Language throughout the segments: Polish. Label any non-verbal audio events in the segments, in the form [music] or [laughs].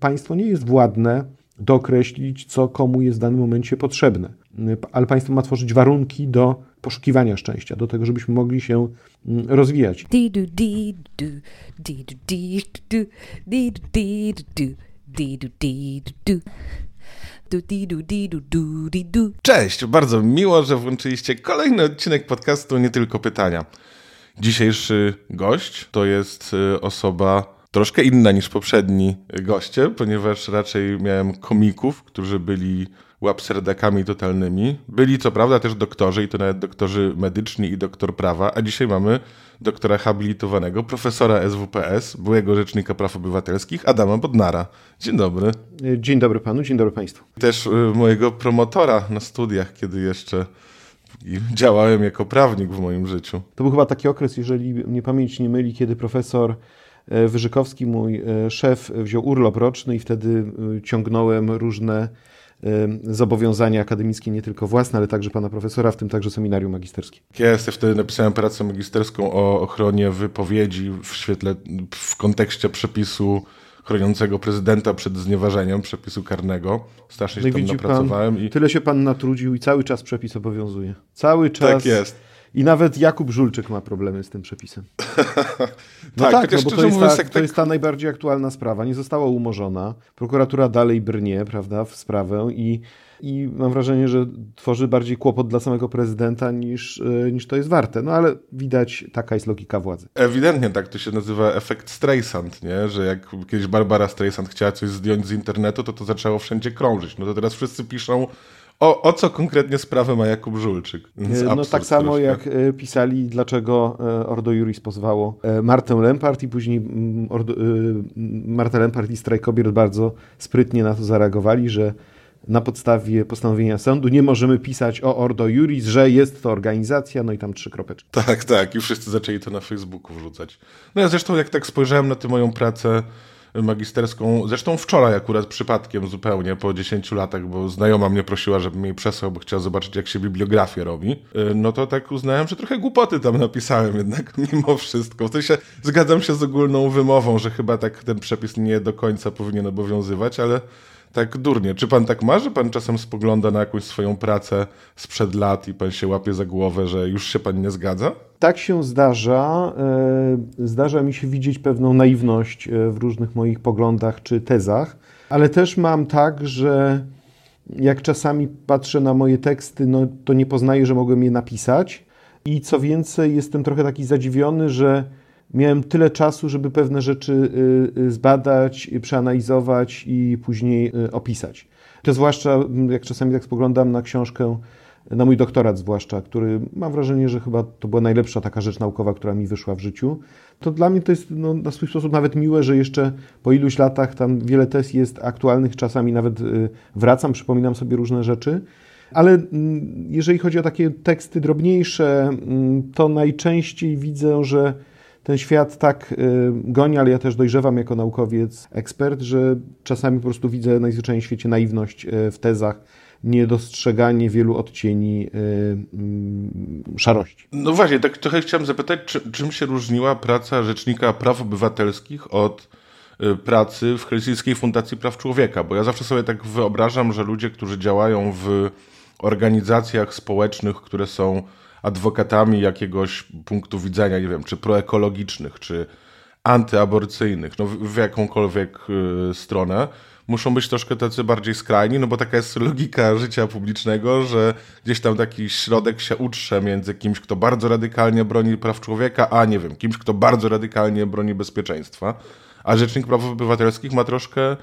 Państwo nie jest władne dookreślić, co komu jest w danym momencie potrzebne, ale państwo ma tworzyć warunki do poszukiwania szczęścia, do tego, żebyśmy mogli się mm, rozwijać. Cześć, bardzo miło, że włączyliście kolejny odcinek podcastu Nie Tylko Pytania. Dzisiejszy gość to jest y, osoba troszkę inna niż poprzedni goście, ponieważ raczej miałem komików, którzy byli łapserdakami totalnymi. Byli co prawda też doktorzy i to nawet doktorzy medyczni i doktor prawa, a dzisiaj mamy doktora habilitowanego, profesora SWPS, byłego rzecznika praw obywatelskich, Adama Bodnara. Dzień dobry. Dzień dobry panu, dzień dobry państwu. Też y, mojego promotora na studiach, kiedy jeszcze działałem jako prawnik w moim życiu. To był chyba taki okres, jeżeli mnie pamięć nie myli, kiedy profesor Wyżykowski, mój e, szef, wziął urlop roczny i wtedy e, ciągnąłem różne zobowiązania akademickie, nie tylko własne, ale także pana profesora, w tym także seminarium magisterskie. Ja wtedy napisałem pracę magisterską o ochronie wypowiedzi w świetle, w kontekście przepisu chroniącego prezydenta przed znieważeniem przepisu karnego. Strasznie się no tam napracowałem. Pan, i... Tyle się pan natrudził i cały czas przepis obowiązuje. Cały czas. Tak jest. I nawet Jakub Żulczyk ma problemy z tym przepisem. [laughs] No tak, tak no bo to jest, ta, tak... to jest ta najbardziej aktualna sprawa. Nie została umorzona. Prokuratura dalej brnie prawda, w sprawę i, i mam wrażenie, że tworzy bardziej kłopot dla samego prezydenta niż, e, niż to jest warte. No ale widać, taka jest logika władzy. Ewidentnie tak, to się nazywa efekt Streisand, nie? że jak kiedyś Barbara Streisand chciała coś zdjąć z internetu, to to zaczęło wszędzie krążyć. No to teraz wszyscy piszą o, o co konkretnie sprawę ma Jakub Żulczyk? E, no tak samo troszkę. jak e, pisali, dlaczego e, Ordo Juris pozwało Martę Lempart i później mm, Ordo, Marta Lempart i Strajk Kobiet bardzo sprytnie na to zareagowali, że na podstawie postanowienia sądu nie możemy pisać o Ordo Juris, że jest to organizacja, no i tam trzy kropeczki. Tak, tak, i wszyscy zaczęli to na Facebooku wrzucać. No ja zresztą jak tak spojrzałem na tę moją pracę magisterską, zresztą wczoraj akurat przypadkiem zupełnie po 10 latach, bo znajoma mnie prosiła, żebym jej przesłał, bo chciała zobaczyć, jak się bibliografię robi, y, no to tak uznałem, że trochę głupoty tam napisałem jednak [laughs] mimo wszystko. W sensie zgadzam się z ogólną wymową, że chyba tak ten przepis nie do końca powinien obowiązywać, ale tak durnie. Czy pan tak ma, że pan czasem spogląda na jakąś swoją pracę sprzed lat i pan się łapie za głowę, że już się pan nie zgadza? Tak się zdarza. E, zdarza mi się widzieć pewną naiwność e, w różnych moich poglądach czy tezach, ale też mam tak, że jak czasami patrzę na moje teksty, no to nie poznaję, że mogłem je napisać. I co więcej, jestem trochę taki zadziwiony, że miałem tyle czasu, żeby pewne rzeczy y, y, zbadać, przeanalizować i później y, opisać. To zwłaszcza, jak czasami tak spoglądam na książkę, na mój doktorat zwłaszcza, który mam wrażenie, że chyba to była najlepsza taka rzecz naukowa, która mi wyszła w życiu, to dla mnie to jest no, na swój sposób nawet miłe, że jeszcze po iluś latach tam wiele tez jest aktualnych, czasami nawet wracam, przypominam sobie różne rzeczy. Ale jeżeli chodzi o takie teksty drobniejsze, to najczęściej widzę, że ten świat tak y, goni, ale ja też dojrzewam jako naukowiec, ekspert, że czasami po prostu widzę najzwyczajniej w świecie naiwność y, w tezach, niedostrzeganie wielu odcieni y, mm, szarości. No właśnie, tak trochę chciałem zapytać, czy, czym się różniła praca Rzecznika Praw Obywatelskich od pracy w Helsińskiej Fundacji Praw Człowieka, bo ja zawsze sobie tak wyobrażam, że ludzie, którzy działają w organizacjach społecznych, które są adwokatami jakiegoś punktu widzenia, nie wiem, czy proekologicznych, czy antyaborcyjnych, no w, jakąkolwiek y, stronę, muszą być troszkę tacy bardziej skrajni, no bo taka jest logika życia publicznego, że gdzieś tam taki środek się utrze między kimś, kto bardzo radykalnie broni praw człowieka, a nie wiem, kimś, kto bardzo radykalnie broni bezpieczeństwa. A Rzecznik Praw Obywatelskich ma troszkę y,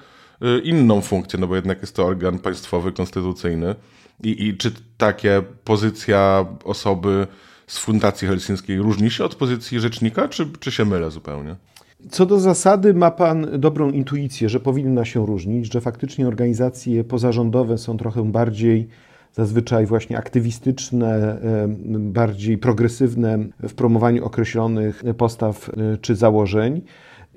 inną funkcję, no bo jednak jest to organ państwowy, konstytucyjny. I, I czy takie pozycja osoby z Fundacji Helsińskiej różni się od pozycji rzecznika, czy, czy się mylę zupełnie? Co do zasady ma Pan dobrą intuicję, że powinna się różnić, że faktycznie organizacje pozarządowe są trochę bardziej zazwyczaj właśnie aktywistyczne, bardziej progresywne w promowaniu określonych postaw e, czy założeń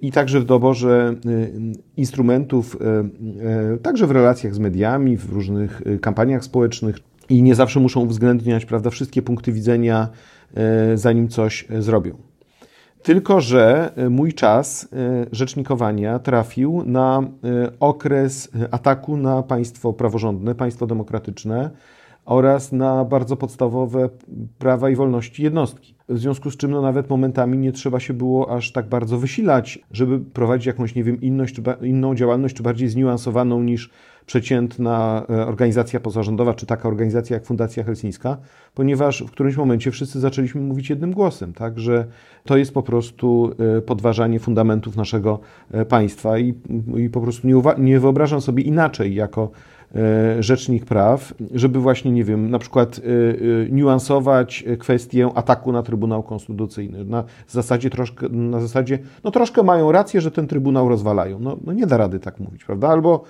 i także w doborze y, instrumentów, y, y, także w relacjach z mediami, w różnych kampaniach społecznych i nie zawsze muszą uwzględniać prawda, wszystkie punkty widzenia, zanim coś zrobią. Tylko, że mój czas rzecznikowania trafił na okres ataku na państwo praworządne, państwo demokratyczne oraz na bardzo podstawowe prawa i wolności jednostki. W związku z czym no, nawet momentami nie trzeba się było aż tak bardzo wysilać, żeby prowadzić jakąś, nie wiem, inność, inną działalność, czy bardziej zniuansowaną niż przeciętna e, organizacja pozarządowa, czy taka organizacja jak Fundacja Helsińska, ponieważ w którymś momencie wszyscy zaczęliśmy mówić jednym głosem, tak, że to jest po prostu e, podważanie fundamentów naszego e, państwa i, i po prostu nie, nie wyobrażam sobie inaczej jako rzecznik praw, żeby właśnie, nie wiem, na przykład e, e, niuansować kwestię ataku na Trybunał Konstytucyjny. Na zasadzie troszkę, na zasadzie, no troszkę mają rację, że ten Trybunał rozwalają. No, no nie da rady tak mówić, prawda? Albo,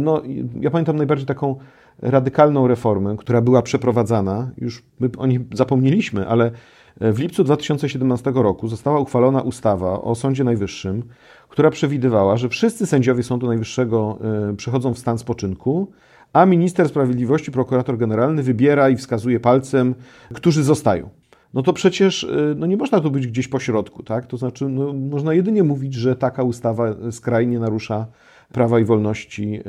no, ja pamiętam najbardziej taką radykalną reformę, która była przeprowadzana, już my o niej zapomnieliśmy, ale w lipcu 2017 roku została uchwalona ustawa o Sądzie Najwyższym, która przewidywała, że wszyscy sędziowie Sądu Najwyższego e, przechodzą w stan spoczynku, a minister sprawiedliwości, prokurator generalny wybiera i wskazuje palcem, którzy zostają. No to przecież e, no nie można tu być gdzieś po środku, tak? To znaczy, no, można jedynie mówić, że taka ustawa skrajnie narusza prawa i wolności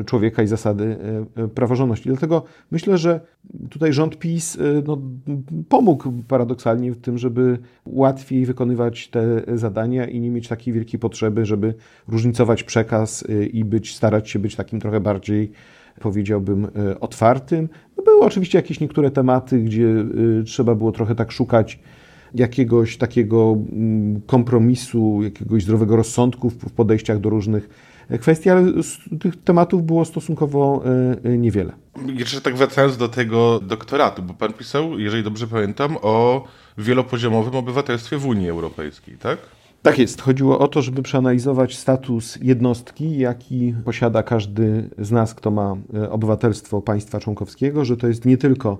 e, człowieka i zasady e, praworządności. Dlatego myślę, że tutaj rząd PiS e, no, pomógł paradoksalnie w tym, żeby łatwiej wykonywać te zadania i nie mieć takiej wielkiej potrzeby, żeby różnicować przekaz i być, starać się być takim trochę bardziej powiedziałbym, otwartym. No były oczywiście jakieś niektóre tematy, gdzie trzeba było trochę tak szukać jakiegoś takiego mm, kompromisu, jakiegoś zdrowego rozsądku w podejściach do różnych kwestii, ale tych tematów było stosunkowo e, e, niewiele. Jeszcze tak wracając do tego doktoratu, bo pan pisał, jeżeli dobrze pamiętam, o wielopoziomowym obywatelstwie w Unii Europejskiej, tak? Tak jest. Chodziło o to, żeby przeanalizować status jednostki, jaki posiada każdy z nas, kto ma e, obywatelstwo państwa członkowskiego, że to jest nie tylko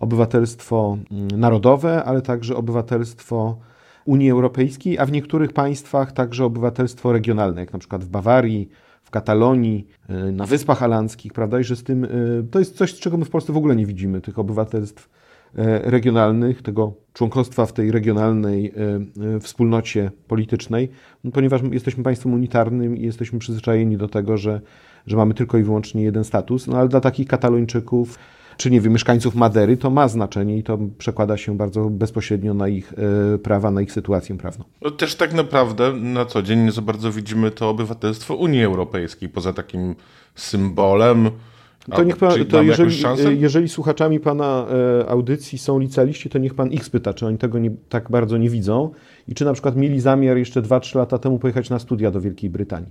obywatelstwo mm, narodowe, ale także obywatelstwo Unii Europejskiej, a w niektórych państwach także obywatelstwo regionalne, jak na przykład w Bawarii, w Katalonii, y, na Wyspach Alandzkich, prawda? I że z tym y, to jest coś, czego my w Polsce w ogóle nie widzimy, tych obywatelstw y, regionalnych, tego członkostwa w tej regionalnej wspólnocie politycznej, no, ponieważ jesteśmy państwem unitarnym i jesteśmy przyzwyczajeni do tego, że, że mamy tylko i wyłącznie jeden status, no ale dla takich Katalończyków, czy nie wiem, mieszkańców Madery, to ma znaczenie i to przekłada się bardzo bezpośrednio na ich e, prawa, na ich sytuację prawną. No też tak naprawdę na co dzień nie za bardzo widzimy to obywatelstwo Unii Europejskiej, poza takim symbolem. To niech pan, to jeżeli, jeżeli słuchaczami pana e, audycji są licealiści, to niech pan ich spyta, czy oni tego nie, tak bardzo nie widzą i czy na przykład mieli zamiar jeszcze 2-3 lata temu pojechać na studia do Wielkiej Brytanii.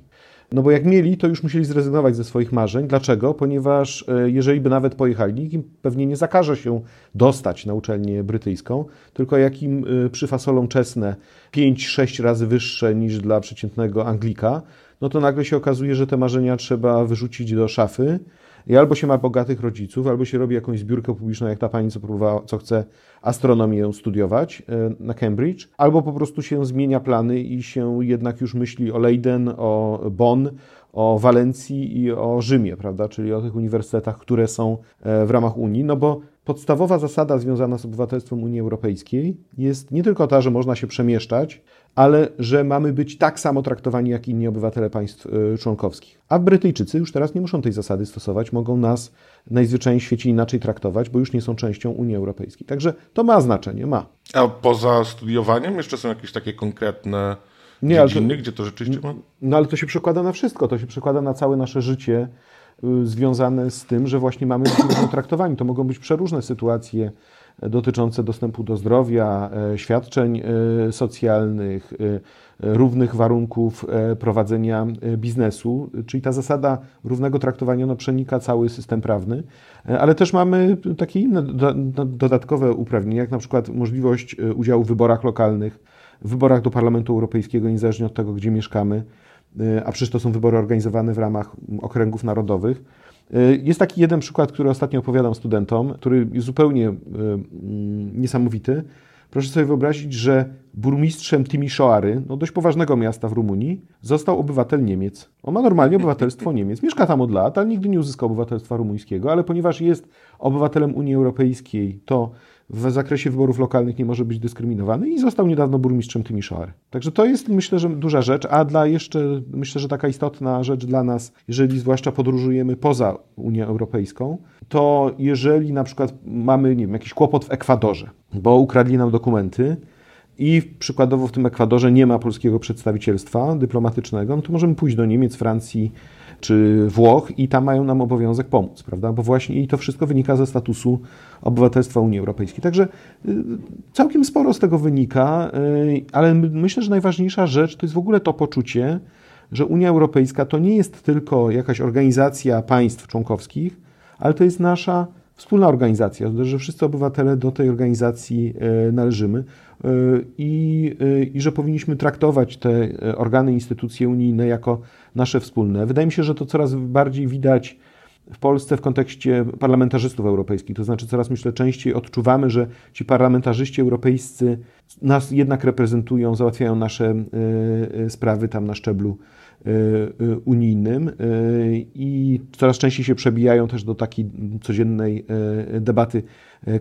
No bo jak mieli, to już musieli zrezygnować ze swoich marzeń. Dlaczego? Ponieważ e, jeżeli by nawet pojechali, nikt im pewnie nie zakaże się dostać na uczelnię brytyjską, tylko jak im e, przyfasolą czesne 5-6 razy wyższe niż dla przeciętnego Anglika, no to nagle się okazuje, że te marzenia trzeba wyrzucić do szafy i albo się ma bogatych rodziców, albo się robi jakąś zbiórkę publiczną, jak ta pani, co, próbowała, co chce astronomię studiować e, na Cambridge, albo po prostu się zmienia plany i się jednak już myśli o Leiden, o Bonn, o Walencji i o Rzymie, prawda? Czyli o tych uniwersytetach, które są e, w ramach Unii, no bo podstawowa zasada związana z obywatelstwem Unii Europejskiej jest nie tylko ta, że można się przemieszczać, ale że mamy być tak samo traktowani jak inni obywatele państw e, członkowskich. A Brytyjczycy już teraz nie muszą tej zasady stosować, mogą nas najzwyczajniej w świecie inaczej traktować, bo już nie są częścią Unii Europejskiej. Także to ma znaczenie, ma. A poza studiowaniem jeszcze są jakieś takie konkretne nie, dziedziny, to, gdzie to rzeczywiście ma? No ale to się przekłada na wszystko, to się przekłada na całe nasze życie y, związane z tym, że właśnie mamy być [clears throat] traktowani. To mogą być przeróżne sytuacje dotyczące dostępu do zdrowia, e, świadczeń e, socjalnych, e, równych warunków prowadzenia biznesu, czyli ta zasada równego traktowania no, przenika cały system prawny, ale też mamy takie inne dodatkowe uprawnienia, jak na przykład możliwość udziału w wyborach lokalnych, w wyborach do Parlamentu Europejskiego, niezależnie od tego, gdzie mieszkamy, a przecież to są wybory organizowane w ramach okręgów narodowych. Y, jest taki jeden przykład, który ostatnio opowiadam studentom, który jest zupełnie y, mm, niesamowity. Proszę sobie wyobrazić, że burmistrzem Timișoary, no dość poważnego miasta w Rumunii, został obywatel Niemiec. On ma normalnie obywatelstwo [laughs] Niemiec. Mieszka tam od lat, ale nigdy nie uzyskał obywatelstwa rumuńskiego, ale ponieważ jest obywatelem Unii Europejskiej, to w zakresie wyborów lokalnych nie może być dyskryminowany i został niedawno burmistrzem Timisoary. Także to jest myślę, że duża rzecz, a dla jeszcze, myślę, że taka istotna rzecz dla nas, jeżeli zwłaszcza podróżujemy poza Unię Europejską, to jeżeli na przykład mamy, nie wiem, jakiś kłopot w Ekwadorze, bo ukradli nam dokumenty, i przykładowo w tym Ekwadorze nie ma polskiego przedstawicielstwa dyplomatycznego, no to możemy pójść do Niemiec, Francji czy Włoch i tam mają nam obowiązek pomóc, prawda? Bo właśnie i to wszystko wynika ze statusu obywatelstwa Unii Europejskiej. Także y, całkiem sporo z tego wynika, y, ale myślę, że najważniejsza rzecz to jest w ogóle to poczucie, że Unia Europejska to nie jest tylko jakaś organizacja państw członkowskich, ale to jest nasza wspólna organizacja, że wszyscy obywatele do tej organizacji y, należymy i, i że powinniśmy traktować te organy, instytucje unijne jako nasze wspólne. Wydaje mi się, że to coraz bardziej widać w Polsce w kontekście parlamentarzystów europejskich. To znaczy, coraz myślę częściej odczuwamy, że ci parlamentarzyści europejscy nas jednak reprezentują, załatwiają nasze y, y, sprawy tam na szczeblu y, unijnym i coraz częściej się przebijają też do takiej codziennej debaty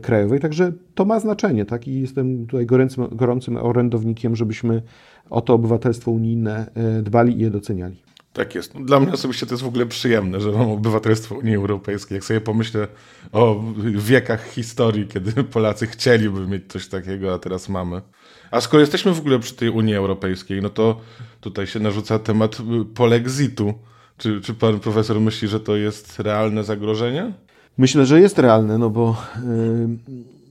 krajowej. Także to ma znaczenie, tak? I jestem tutaj gorącym, gorącym orędownikiem, żebyśmy o to obywatelstwo unijne dbali i je doceniali. Tak jest. Dla mnie osobiście to jest w ogóle przyjemne, że mam obywatelstwo Unii Europejskiej. Jak sobie pomyślę o wiekach historii, kiedy [laughs] Polacy chcieliby mieć coś takiego, a teraz mamy. A skoro jesteśmy w ogóle przy tej Unii Europejskiej, no to tutaj się narzuca temat polexitu. Czy, czy pan profesor myśli, że to jest realne zagrożenie? Myślę, że jest realne, no bo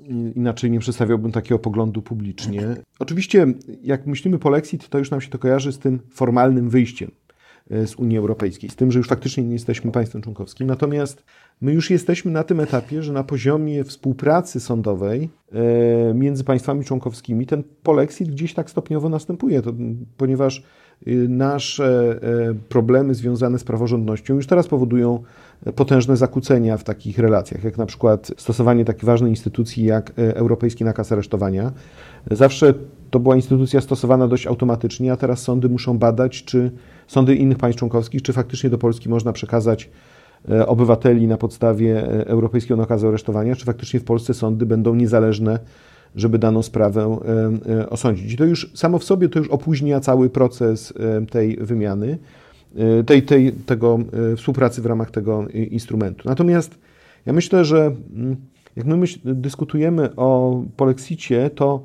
yy, inaczej nie przedstawiałbym takiego poglądu publicznie. Oczywiście, jak myślimy polexit, to już nam się to kojarzy z tym formalnym wyjściem z Unii Europejskiej, z tym, że już faktycznie nie jesteśmy państwem członkowskim. Natomiast my już jesteśmy na tym etapie, że na poziomie współpracy sądowej e, między państwami członkowskimi ten polexit gdzieś tak stopniowo następuje, to, ponieważ e, nasze problemy związane z praworządnością już teraz powodują potężne zakłócenia w takich relacjach, jak na przykład stosowanie takiej ważnej instytucji jak Europejski Nakaz Aresztowania. Zawsze to była instytucja stosowana dość automatycznie, a teraz sądy muszą badać, czy sądy innych państw członkowskich, czy faktycznie do Polski można przekazać e, obywateli na podstawie e, Europejskiego Nakazu Aresztowania, czy faktycznie w Polsce sądy będą niezależne, żeby daną sprawę e, osądzić. I to już samo w sobie to już opóźnia cały proces tej wymiany, tej, tej, tego współpracy w ramach tego instrumentu. Natomiast ja myślę, że mm, jak my myśl, dyskutujemy o polexicie, to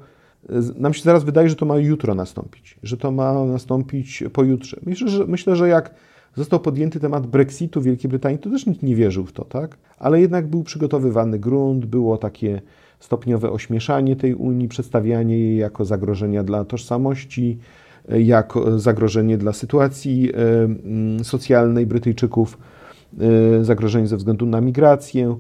nam się zaraz wydaje, że to ma jutro nastąpić, że to ma nastąpić pojutrze. Myślę, że, myślę, że jak został podjęty temat Brexitu w Wielkiej Brytanii, to też nikt nie wierzył w to, tak? Ale jednak był przygotowywany grunt, było takie stopniowe ośmieszanie tej Unii, przedstawianie jej jako zagrożenia dla tożsamości, jako zagrożenie dla sytuacji e, socjalnej Brytyjczyków, e, zagrożenie ze względu na migrację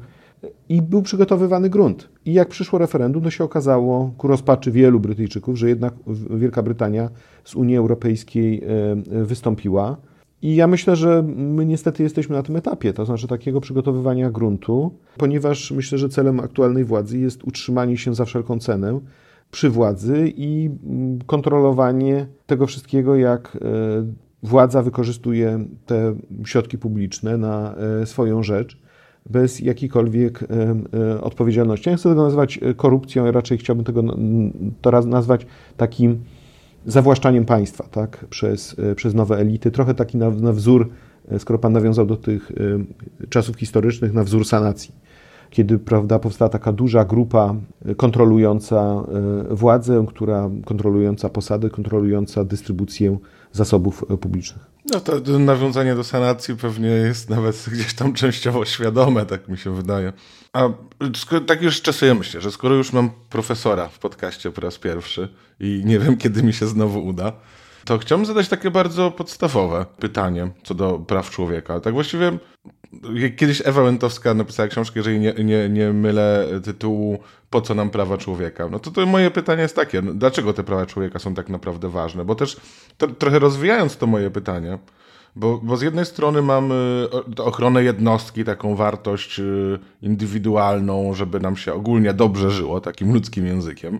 i był przygotowywany grunt. I jak przyszło referendum, to się okazało ku rozpaczy wielu Brytyjczyków, że jednak Wielka Brytania z Unii Europejskiej e, wystąpiła. I ja myślę, że my niestety jesteśmy na tym etapie, to znaczy takiego przygotowywania gruntu, ponieważ myślę, że celem aktualnej władzy jest utrzymanie się za wszelką cenę przy władzy i mm, kontrolowanie tego wszystkiego, jak e, władza wykorzystuje te środki publiczne na e, swoją rzecz bez jakiejkolwiek e, e, odpowiedzialności. Ja nie chcę tego nazywać e, korupcją, raczej chciałbym tego to nazwać takim zawłaszczaniem państwa tak? przez, przez nowe elity. Trochę taki na, na wzór, skoro Pan nawiązał do tych czasów historycznych, na wzór sanacji kiedy prawda, powstała taka duża grupa kontrolująca władzę, która kontrolująca posady, kontrolująca dystrybucję zasobów publicznych. No to nawiązanie do sanacji pewnie jest nawet gdzieś tam częściowo świadome, tak mi się wydaje. A tak już czasem myślę, że skoro już mam profesora w podcaście po raz pierwszy i nie wiem, kiedy mi się znowu uda, to chciałbym zadać takie bardzo podstawowe pytanie co do praw człowieka. Tak właściwie kiedyś Ewa Łętowska napisała książkę, jeżeli nie, nie, nie mylę tytułu Po co nam prawa człowieka? No to, to moje pytanie jest takie, no, dlaczego te prawa człowieka są tak naprawdę ważne? Bo też to, trochę rozwijając to moje pytanie, bo, bo z jednej strony mamy ochronę jednostki, taką wartość y, indywidualną, żeby nam się ogólnie dobrze żyło, takim ludzkim językiem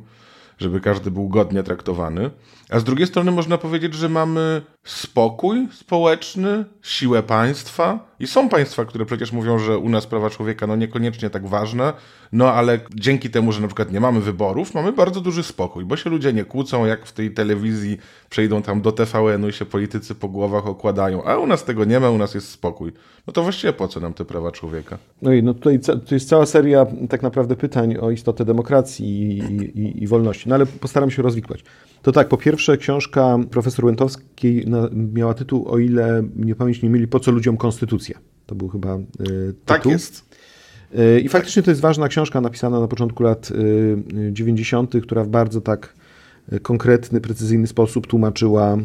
żeby każdy był godnie traktowany. A z drugiej strony można powiedzieć, że mamy spokój społeczny, siłę państwa. I są państwa, które przecież mówią, że u nas prawa człowieka no niekoniecznie tak ważne, no ale dzięki temu, że na przykład nie mamy wyborów, mamy bardzo duży spokój, bo się ludzie nie kłócą, jak w tej telewizji przejdą tam do TVN-u i się politycy po głowach okładają, a u nas tego nie ma, u nas jest spokój. No to właściwie po co nam te prawa człowieka? No i no tutaj to jest cała seria tak naprawdę pytań o istotę demokracji i, i, i wolności, no ale postaram się rozwikłać. To tak, po pierwsze książka profesor Łętowskiej miała tytuł, o ile nie pamięć nie mieli, po co ludziom konstytucja. To był chyba y, tytuł. Tak jest. Y, I faktycznie to jest ważna książka napisana na początku lat 90., która w bardzo tak konkretny, precyzyjny sposób tłumaczyła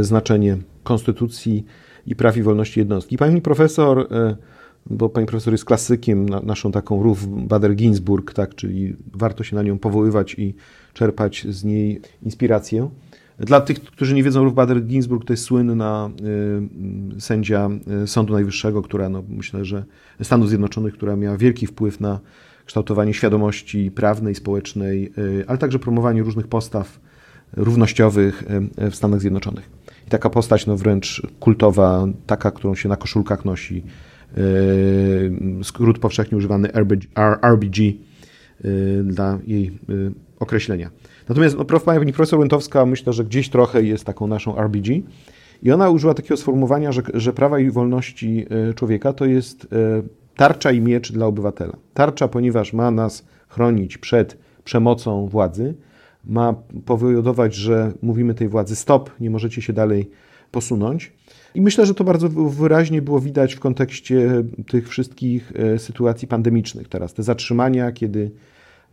znaczenie konstytucji i praw i wolności jednostki. Pani profesor, bo pani profesor jest klasykiem, naszą taką Ruth Bader-Ginsburg, tak, czyli warto się na nią powoływać i czerpać z niej inspirację. Dla tych, którzy nie wiedzą, Ruth Bader Ginsburg to jest słynna y, sędzia y, Sądu Najwyższego, która no, myślę, że Stanów Zjednoczonych, która miała wielki wpływ na kształtowanie świadomości prawnej, społecznej, y, ale także promowanie różnych postaw równościowych w Stanach Zjednoczonych. I taka postać no, wręcz kultowa, taka, którą się na koszulkach nosi, skrót powszechnie używany RBG dla jej określenia. Natomiast no, prof, pani profesor Łętowska myślę, że gdzieś trochę jest taką naszą RBG i ona użyła takiego sformułowania, że, że prawa i wolności e, człowieka to jest e, tarcza i miecz dla obywatela. Tarcza, ponieważ ma nas chronić przed przemocą władzy, ma powodować, że mówimy tej władzy stop, nie możecie się dalej posunąć. I myślę, że to bardzo wyraźnie było widać w kontekście tych wszystkich e, sytuacji pandemicznych teraz. Te zatrzymania, kiedy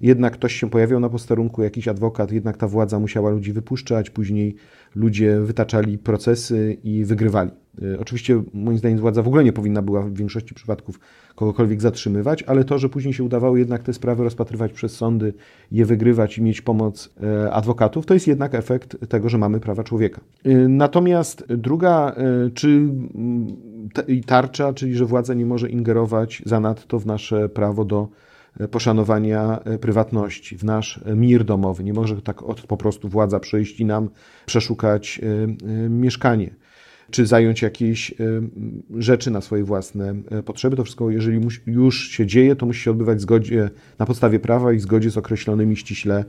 jednak ktoś się pojawiał na posterunku, jakiś adwokat, jednak ta władza musiała ludzi wypuszczać, później ludzie wytaczali procesy i wygrywali. E, oczywiście, moim zdaniem, władza w ogóle nie powinna była w większości przypadków kogokolwiek zatrzymywać, ale to, że później się udawało jednak te sprawy rozpatrywać przez sądy, je wygrywać i mieć pomoc e, adwokatów, to jest jednak efekt tego, że mamy prawa człowieka. E, natomiast druga, czy tarcza, czyli że władza nie może ingerować zanadto w nasze prawo do poszanowania e, prywatności, w nasz mir domowy. Nie może tak od, po prostu władza przyjść i nam przeszukać e, e, mieszkanie czy zająć jakieś rzeczy na swoje własne potrzeby. To wszystko, jeżeli już się dzieje, to musi się odbywać w zgodzie, na podstawie prawa i w zgodzie z określonymi ściśle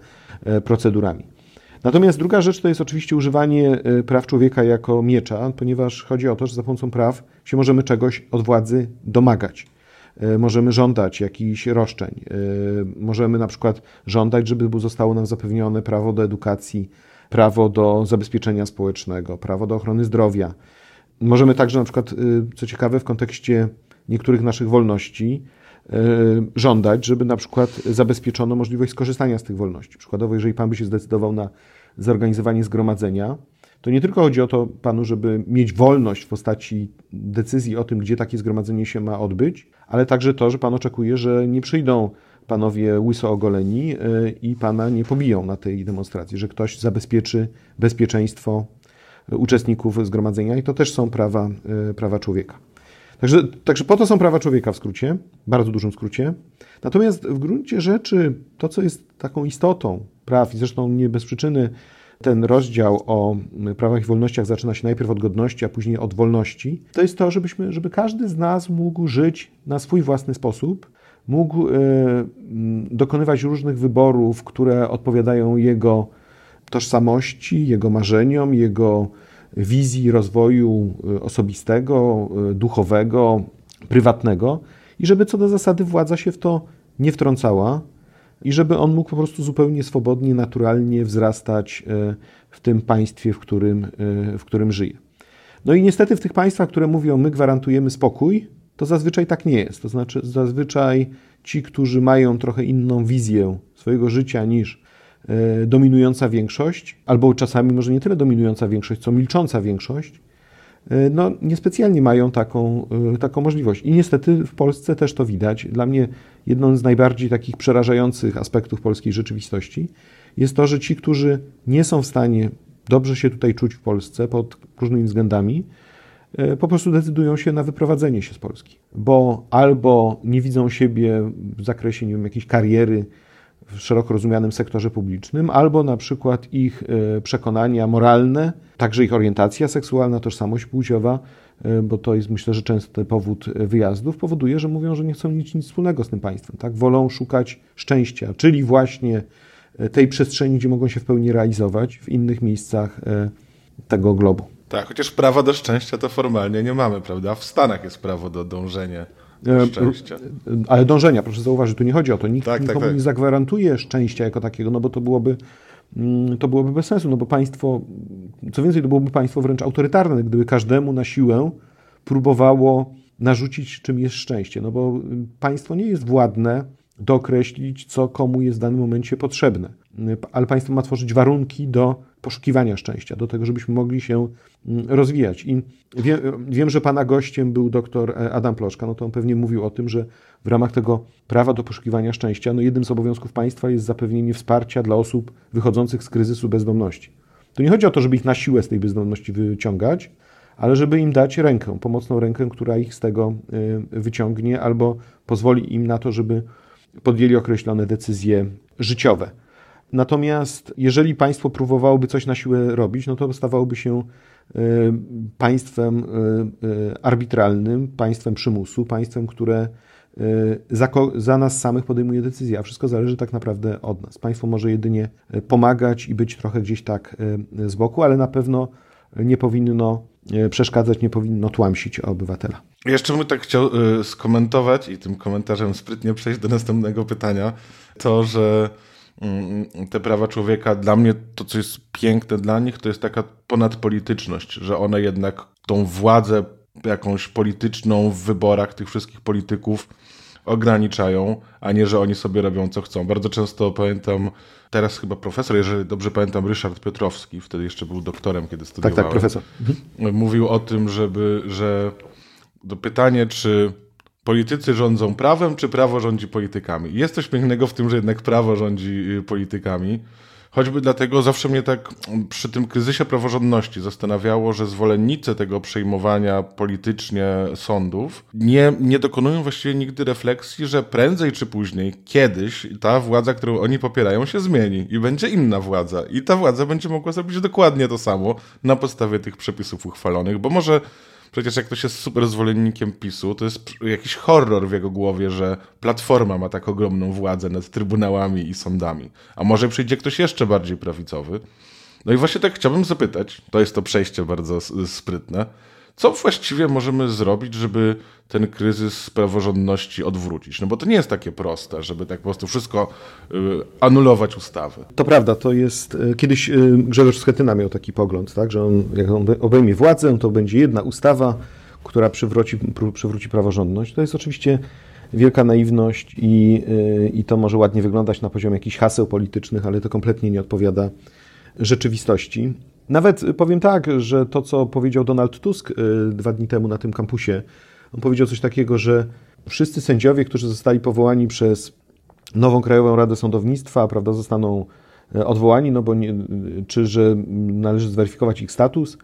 procedurami. Natomiast druga rzecz to jest oczywiście używanie praw człowieka jako miecza, ponieważ chodzi o to, że za pomocą praw się możemy czegoś od władzy domagać. E, możemy żądać jakichś roszczeń. E, możemy na przykład żądać, żeby zostało nam zapewnione prawo do edukacji, prawo do zabezpieczenia społecznego, prawo do ochrony zdrowia. Możemy także na przykład, e, co ciekawe, w kontekście niektórych naszych wolności, żądać, żeby na przykład zabezpieczono możliwość skorzystania z tych wolności. Przykładowo, jeżeli Pan by się zdecydował na zorganizowanie zgromadzenia, to nie tylko chodzi o to panu, żeby mieć wolność w postaci decyzji o tym, gdzie takie zgromadzenie się ma odbyć, ale także to, że pan oczekuje, że nie przyjdą panowie łyso ogoleni e, i pana nie pobiją na tej demonstracji, że ktoś zabezpieczy bezpieczeństwo uczestników zgromadzenia i to też są prawa, e, prawa człowieka. Także, także po to są prawa człowieka w skrócie, bardzo dużym skrócie. Natomiast w gruncie rzeczy to, co jest taką istotą praw, i zresztą nie bez przyczyny ten rozdział o prawach i wolnościach zaczyna się najpierw od godności, a później od wolności, to jest to, żebyśmy, żeby każdy z nas mógł żyć na swój własny sposób, mógł y, dokonywać różnych wyborów, które odpowiadają jego tożsamości, jego marzeniom, jego wizji rozwoju e, osobistego, e, duchowego, prywatnego. I żeby co do zasady władza się w to nie wtrącała, i żeby on mógł po prostu zupełnie swobodnie, naturalnie wzrastać e, w tym państwie, w którym, e, w którym żyje. No i niestety w tych państwach, które mówią, my gwarantujemy spokój, to zazwyczaj tak nie jest. To znaczy, zazwyczaj ci, którzy mają trochę inną wizję swojego życia niż e, dominująca większość, albo czasami może nie tyle dominująca większość, co milcząca większość, no, niespecjalnie mają taką, e, taką możliwość. I niestety w Polsce też to widać. Dla mnie jedną z najbardziej takich przerażających aspektów polskiej rzeczywistości jest to, że ci, którzy nie są w stanie dobrze się tutaj czuć w Polsce pod różnymi względami, e, po prostu decydują się na wyprowadzenie się z Polski, bo albo nie widzą siebie w zakresie nie wiem, jakiejś kariery, w szeroko rozumianym sektorze publicznym, albo na przykład ich przekonania moralne, także ich orientacja seksualna, tożsamość płciowa, bo to jest myślę, że częsty powód wyjazdów, powoduje, że mówią, że nie chcą mieć nic wspólnego z tym państwem. Tak? Wolą szukać szczęścia, czyli właśnie tej przestrzeni, gdzie mogą się w pełni realizować w innych miejscach tego globu. Tak, chociaż prawa do szczęścia to formalnie nie mamy, prawda? W Stanach jest prawo do dążenia e, szczęścia. Ale dążenia, proszę zauważyć, tu nie chodzi o to. Nikt tak, tak nikomu tak, tak. nie zagwarantuje szczęścia jako takiego, no bo to byłoby, mm, to byłoby bez sensu, no bo państwo, co więcej, to byłoby państwo wręcz autorytarne, gdyby każdemu na siłę próbowało narzucić, czym jest szczęście. No bo państwo nie jest władne dookreślić, co komu jest w danym momencie potrzebne. Ale państwo ma tworzyć warunki do poszukiwania szczęścia, do tego, żebyśmy mogli się mm, rozwijać. I wie, wiem, że pana gościem był dr e, Adam Ploszka, no to on pewnie mówił o tym, że w ramach tego prawa do poszukiwania szczęścia, no jednym z obowiązków państwa jest zapewnienie wsparcia dla osób wychodzących z kryzysu bezdomności. To nie chodzi o to, żeby ich na siłę z tej bezdomności wyciągać, ale żeby im dać rękę, pomocną rękę, która ich z tego e, wyciągnie albo pozwoli im na to, żeby podjęli określone decyzje życiowe. Natomiast jeżeli państwo próbowałoby coś na siłę robić, no to stawałoby się e, państwem e, e, arbitralnym, państwem przymusu, państwem, które za, za, nas samych podejmuje decyzje, a wszystko zależy tak naprawdę od nas. Państwo może jedynie pomagać i być trochę gdzieś tak z boku, ale na pewno nie powinno przeszkadzać, nie powinno tłamsić obywatela. Jeszcze bym tak chciał skomentować i tym komentarzem sprytnie przejść do następnego pytania, to, że te prawa człowieka, dla mnie to, co jest piękne dla nich, to jest taka ponadpolityczność, że one jednak tą władzę jakąś polityczną w wyborach tych wszystkich polityków ograniczają, a nie, że oni sobie robią co chcą. Bardzo często pamiętam, teraz chyba profesor, jeżeli dobrze pamiętam, Ryszard Piotrowski, wtedy jeszcze był doktorem, kiedy studiowałem. Tak, tak, profesor. Mówił o tym, żeby, że do pytanie, czy politycy rządzą prawem, czy prawo rządzi politykami. Jest coś pięknego w tym, że jednak prawo rządzi y, politykami. Choćby dlatego zawsze mnie tak przy tym kryzysie praworządności zastanawiało, że zwolennicy tego przejmowania politycznie sądów nie, nie dokonują właściwie nigdy refleksji, że prędzej czy później, kiedyś ta władza, którą oni popierają, się zmieni i będzie inna władza. I ta władza będzie mogła zrobić dokładnie to samo na podstawie tych przepisów uchwalonych, bo może Przecież jak ktoś jest super zwolennikiem PiSu, to jest jakiś horror w jego głowie, że Platforma ma tak ogromną władzę nad trybunałami i sądami. A może przyjdzie ktoś jeszcze bardziej prawicowy? No i właśnie tak chciałbym zapytać, to jest to przejście bardzo sprytne, co właściwie możemy zrobić, żeby ten kryzys praworządności odwrócić? No bo to nie jest takie proste, żeby tak po prostu wszystko y, anulować ustawy. To prawda, to jest... Y, kiedyś y, Grzegorz Schetyna miał taki pogląd, tak, że on, jak on obejmie władzę, to będzie jedna ustawa, która przywróci, przywróci praworządność. To jest oczywiście wielka naiwność i, i to może ładnie wyglądać na poziomie jakichś haseł politycznych, ale to kompletnie nie odpowiada rzeczywistości. Nawet powiem tak, że to, co powiedział Donald Tusk y, dwa dni temu na tym kampusie, on powiedział coś takiego, że wszyscy sędziowie, którzy zostali powołani przez nową Krajową Radę Sądownictwa, prawda, zostaną y, odwołani, no bo nie, czy że należy zweryfikować ich status,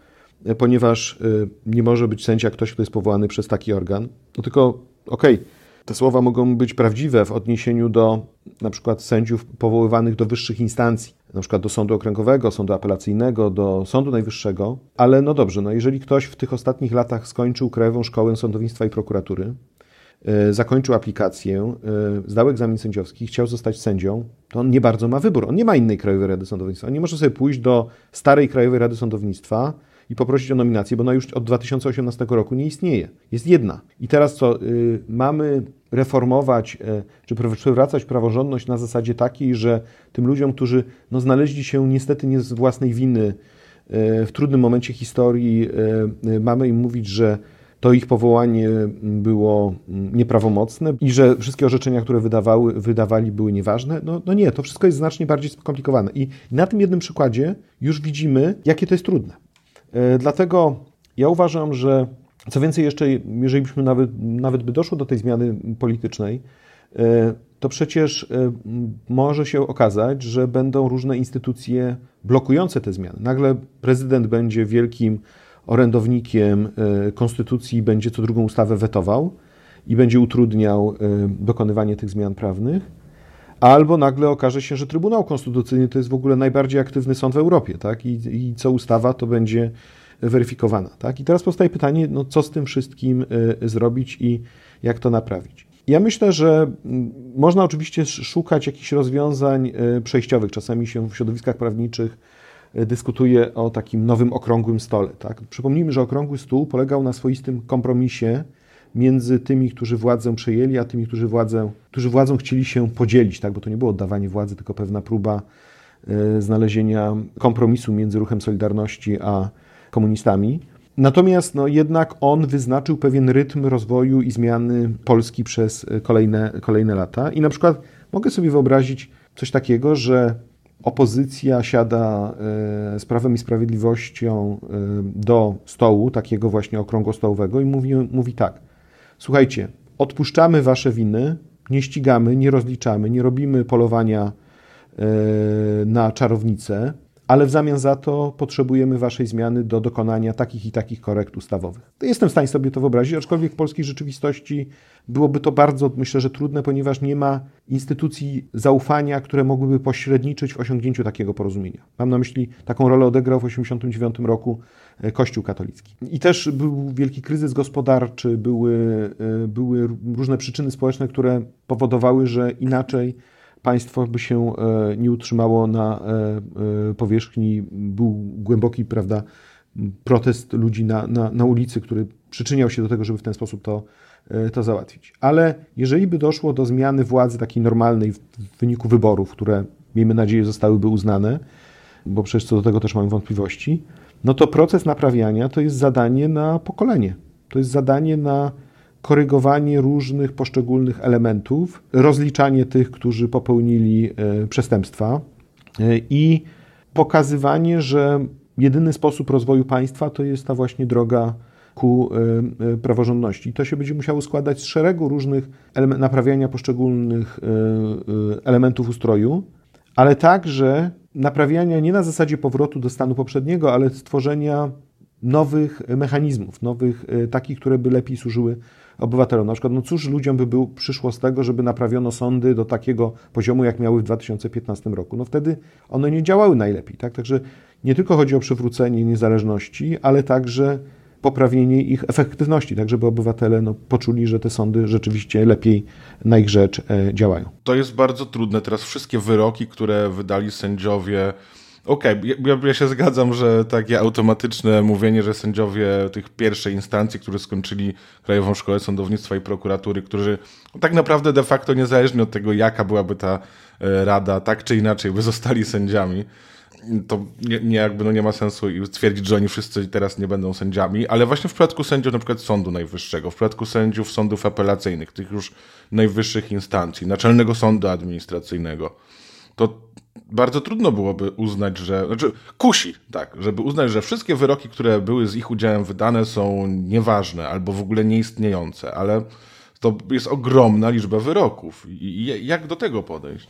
y, ponieważ nie może być sędzia ktoś, kto jest powołany przez taki organ. No tylko, okej, okay, te słowa mogą być prawdziwe w odniesieniu do na przykład sędziów powoływanych do wyższych instancji, na przykład do sądu okręgowego, sądu apelacyjnego, do sądu najwyższego, ale no dobrze, no jeżeli ktoś w tych ostatnich latach skończył Krajową Szkołę Sądownictwa i Prokuratury, yy, zakończył aplikację, yy, zdał egzamin sędziowski, chciał zostać sędzią, to on nie bardzo ma wybór. On nie ma innej Krajowej Rady Sądownictwa. On nie może sobie pójść do starej Krajowej Rady Sądownictwa, i poprosić o nominację, bo ona już od 2018 roku nie istnieje. Jest jedna. I teraz co? Y, mamy reformować, y, czy przywracać praworządność na zasadzie takiej, że tym ludziom, którzy no, znaleźli się niestety nie z własnej winy y, w trudnym momencie historii, mamy im mówić, że to ich powołanie było nieprawomocne i że wszystkie orzeczenia, które wydawały, wydawali, były nieważne. No, no nie, to wszystko jest znacznie bardziej skomplikowane. I na tym jednym przykładzie już widzimy, jakie to jest trudne. E, dlatego ja uważam, że co więcej jeszcze, jeżeli byśmy nawet, nawet by doszło do tej zmiany politycznej, e, to przecież e, może się okazać, że będą różne instytucje blokujące te zmiany. Nagle prezydent będzie wielkim orędownikiem konstytucji, będzie co drugą ustawę wetował i będzie utrudniał dokonywanie tych zmian prawnych albo nagle okaże się, że Trybunał Konstytucyjny to jest w ogóle najbardziej aktywny sąd w Europie, tak? I, i co ustawa, to będzie weryfikowana, tak? I teraz powstaje pytanie, no co z tym wszystkim y, zrobić i jak to naprawić? Ja myślę, że mm, można oczywiście szukać jakichś rozwiązań y, przejściowych. Czasami się w środowiskach prawniczych y, dyskutuje o takim nowym okrągłym stole. Tak? Przypomnijmy, że okrągły stół polegał na swoistym kompromisie między tymi, którzy władzę przejęli, a tymi, którzy władzę, którzy władzą chcieli się podzielić, tak? bo to nie było oddawanie władzy, tylko pewna próba znalezienia kompromisu między ruchem Solidarności a komunistami. Natomiast no, jednak on wyznaczył pewien rytm rozwoju i zmiany Polski przez e, kolejne, kolejne lata. I na przykład mogę sobie wyobrazić coś takiego, że opozycja siada e, z Prawem i Sprawiedliwością e, do stołu, takiego właśnie okrągłostołowego i mówi, mówi tak, słuchajcie, odpuszczamy wasze winy, nie ścigamy, nie rozliczamy, nie robimy polowania na czarownicę, ale w zamian za to potrzebujemy Waszej zmiany do dokonania takich i takich korekt ustawowych. Jestem w stanie sobie to wyobrazić, aczkolwiek w polskiej rzeczywistości byłoby to bardzo, myślę, że trudne, ponieważ nie ma instytucji zaufania, które mogłyby pośredniczyć w osiągnięciu takiego porozumienia. Mam na myśli, taką rolę odegrał w 1989 roku e, Kościół katolicki. I też był wielki kryzys gospodarczy, były, e, były różne przyczyny społeczne, które powodowały, że inaczej państwo by się e, nie utrzymało na e, e, powierzchni. Był głęboki, prawda, protest ludzi na, na, na ulicy, który przyczyniał się do tego, żeby w ten sposób to, to załatwić. Ale jeżeli by doszło do zmiany władzy takiej normalnej w wyniku wyborów, które miejmy nadzieję zostałyby uznane, bo przecież co do tego też mam wątpliwości, no to proces naprawiania to jest zadanie na pokolenie. To jest zadanie na korygowanie różnych poszczególnych elementów, rozliczanie tych, którzy popełnili e, przestępstwa e, i pokazywanie, że jedyny sposób rozwoju państwa to jest ta właśnie droga ku e, praworządności. To się będzie musiało składać z szeregu różnych naprawiania poszczególnych elementów ustroju, ale także naprawiania nie na zasadzie powrotu do stanu poprzedniego, ale stworzenia nowych mechanizmów, nowych takich, które by lepiej służyły obywatelom. Na przykład, no cóż ludziom by był, przyszło z tego, żeby naprawiono sądy do takiego poziomu, jak miały w 2015 roku. No wtedy one nie działały najlepiej. Tak? Także nie tylko chodzi o przywrócenie niezależności, ale także poprawienie ich efektywności, tak żeby obywatele no, poczuli, że te sądy rzeczywiście lepiej na ich rzecz e, działają. To jest bardzo trudne. Teraz wszystkie wyroki, które wydali sędziowie Okej, okay, ja, ja, się zgadzam, że takie automatyczne mówienie, że sędziowie tych pierwszej instancji, którzy skończyli Krajową Szkołę Sądownictwa i Prokuratury, którzy tak naprawdę de facto niezależnie od tego, jaka byłaby ta e, rada, tak czy inaczej by zostali sędziami, to nie, nie, jakby no nie ma sensu stwierdzić, że oni wszyscy teraz nie będą sędziami, ale właśnie w przypadku sędziów na przykład Sądu Najwyższego, w przypadku sędziów sądów apelacyjnych, tych już najwyższych instancji, Naczelnego Sądu Administracyjnego, to bardzo trudno byłoby uznać, że. Znaczy, kusi, tak, żeby uznać, że wszystkie wyroki, które były z ich udziałem wydane, są nieważne albo w ogóle nieistniejące, ale to jest ogromna liczba wyroków. I jak do tego podejść?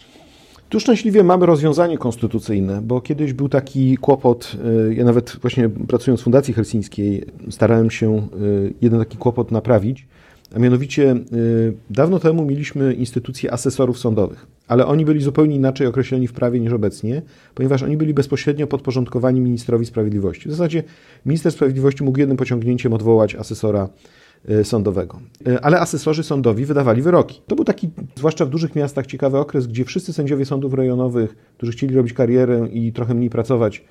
Tu szczęśliwie mamy rozwiązanie konstytucyjne, bo kiedyś był taki kłopot, y, ja nawet właśnie pracując w Fundacji Helsińskiej starałem się y, jeden taki kłopot naprawić, a mianowicie y, dawno temu mieliśmy instytucję asesorów sądowych, ale oni byli zupełnie inaczej określeni w prawie niż obecnie, ponieważ oni byli bezpośrednio podporządkowani ministrowi sprawiedliwości. W zasadzie minister sprawiedliwości mógł jednym pociągnięciem odwołać asesora y, sądowego. Y, ale asesorzy sądowi wydawali wyroki. To był taki, zwłaszcza w dużych miastach, ciekawy okres, gdzie wszyscy sędziowie sądów rejonowych, którzy chcieli robić karierę i trochę mniej pracować,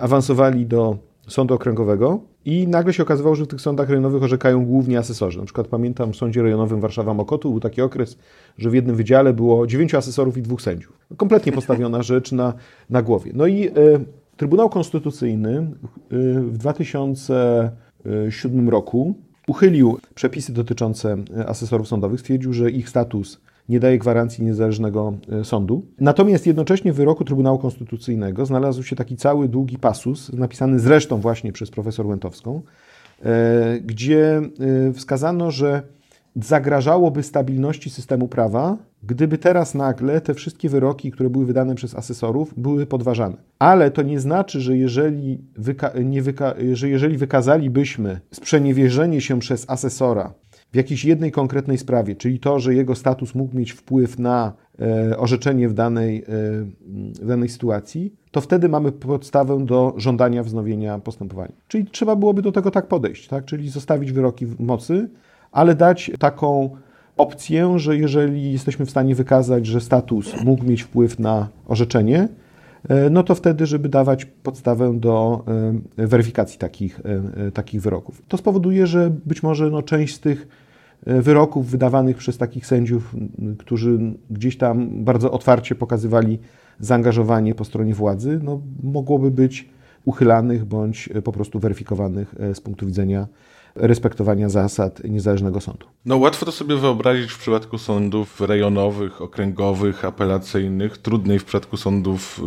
awansowali do sądu okręgowego i nagle się okazywało, że w tych sądach rejonowych orzekają głównie asesorzy. Na przykład pamiętam w sądzie rejonowym Warszawa-Mokotu był taki okres, że w jednym wydziale było dziewięciu asesorów i dwóch sędziów. Kompletnie postawiona rzecz na, na głowie. No i e, Trybunał Konstytucyjny e, w 2007 roku uchylił przepisy dotyczące asesorów sądowych, stwierdził, że ich status nie daje gwarancji niezależnego e, sądu. Natomiast jednocześnie w wyroku Trybunału Konstytucyjnego znalazł się taki cały długi pasus, napisany zresztą właśnie przez profesor Łętowską, e, gdzie e, wskazano, że zagrażałoby stabilności systemu prawa, gdyby teraz nagle te wszystkie wyroki, które były wydane przez asesorów, były podważane. Ale to nie znaczy, że jeżeli, wyka- wyka- że jeżeli wykazalibyśmy sprzeniewierzenie się przez asesora w jakiejś jednej konkretnej sprawie, czyli to, że jego status mógł mieć wpływ na e, orzeczenie w danej, e, w danej sytuacji, to wtedy mamy podstawę do żądania wznowienia postępowania. Czyli trzeba byłoby do tego tak podejść, tak? czyli zostawić wyroki w mocy, ale dać taką opcję, że jeżeli jesteśmy w stanie wykazać, że status mógł mieć wpływ na orzeczenie, no to wtedy, żeby dawać podstawę do e, weryfikacji takich, e, takich wyroków. To spowoduje, że być może no, część z tych wyroków wydawanych przez takich sędziów, którzy gdzieś tam bardzo otwarcie pokazywali zaangażowanie po stronie władzy, no, mogłoby być uchylanych bądź po prostu weryfikowanych z punktu widzenia respektowania zasad niezależnego sądu. No łatwo to sobie wyobrazić w przypadku sądów rejonowych, okręgowych, apelacyjnych, trudniej w przypadku sądów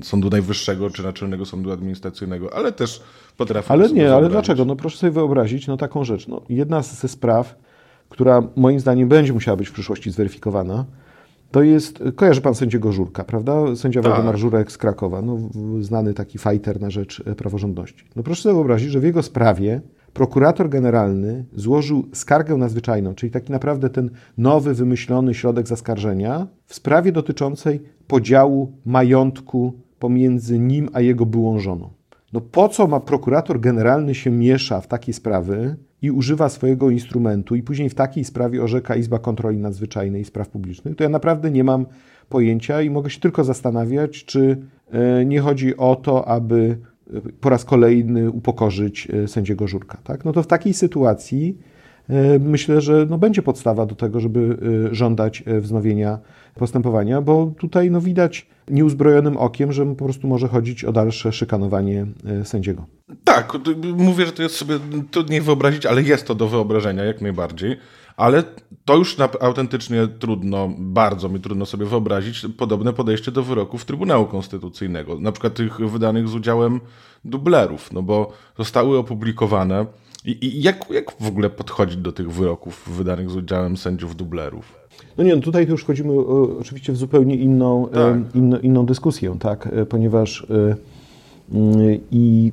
y, Sądu Najwyższego czy Naczelnego Sądu Administracyjnego, ale też potrafię Ale nie, ale dlaczego? No proszę sobie wyobrazić no taką rzecz. No, jedna ze spraw, która moim zdaniem będzie musiała być w przyszłości zweryfikowana, to jest, kojarzy pan sędziego Żurka, prawda? Sędzia tak. Waldemar Żurek z Krakowa, no, znany taki fighter na rzecz praworządności. No proszę sobie wyobrazić, że w jego sprawie prokurator generalny złożył skargę nadzwyczajną, czyli taki naprawdę ten nowy, wymyślony środek zaskarżenia w sprawie dotyczącej podziału majątku pomiędzy nim a jego byłą żoną. No po co ma prokurator generalny się miesza w takie sprawy i używa swojego instrumentu i później w takiej sprawie orzeka Izba Kontroli Nadzwyczajnej i Spraw Publicznych, to ja naprawdę nie mam pojęcia i mogę się tylko zastanawiać, czy e, nie chodzi o to, aby po raz kolejny upokorzyć e, sędziego Żurka. Tak? No to w takiej sytuacji e, myślę, że no będzie podstawa do tego, żeby żądać wznowienia postępowania, bo tutaj no widać nieuzbrojonym okiem, że po prostu może chodzić o dalsze szykanowanie sędziego. Tak, mówię, że to jest sobie trudniej wyobrazić, ale jest to do wyobrażenia jak najbardziej. Ale to już na, autentycznie trudno, bardzo mi trudno sobie wyobrazić podobne podejście do wyroków Trybunału Konstytucyjnego, na przykład tych wydanych z udziałem dublerów, no bo zostały opublikowane. I, i jak, jak w ogóle podchodzić do tych wyroków wydanych z udziałem sędziów dublerów? No nie, no tutaj to już wchodzimy oczywiście w zupełnie inną, tak. inną, inną dyskusję, tak, e, ponieważ e, mm, i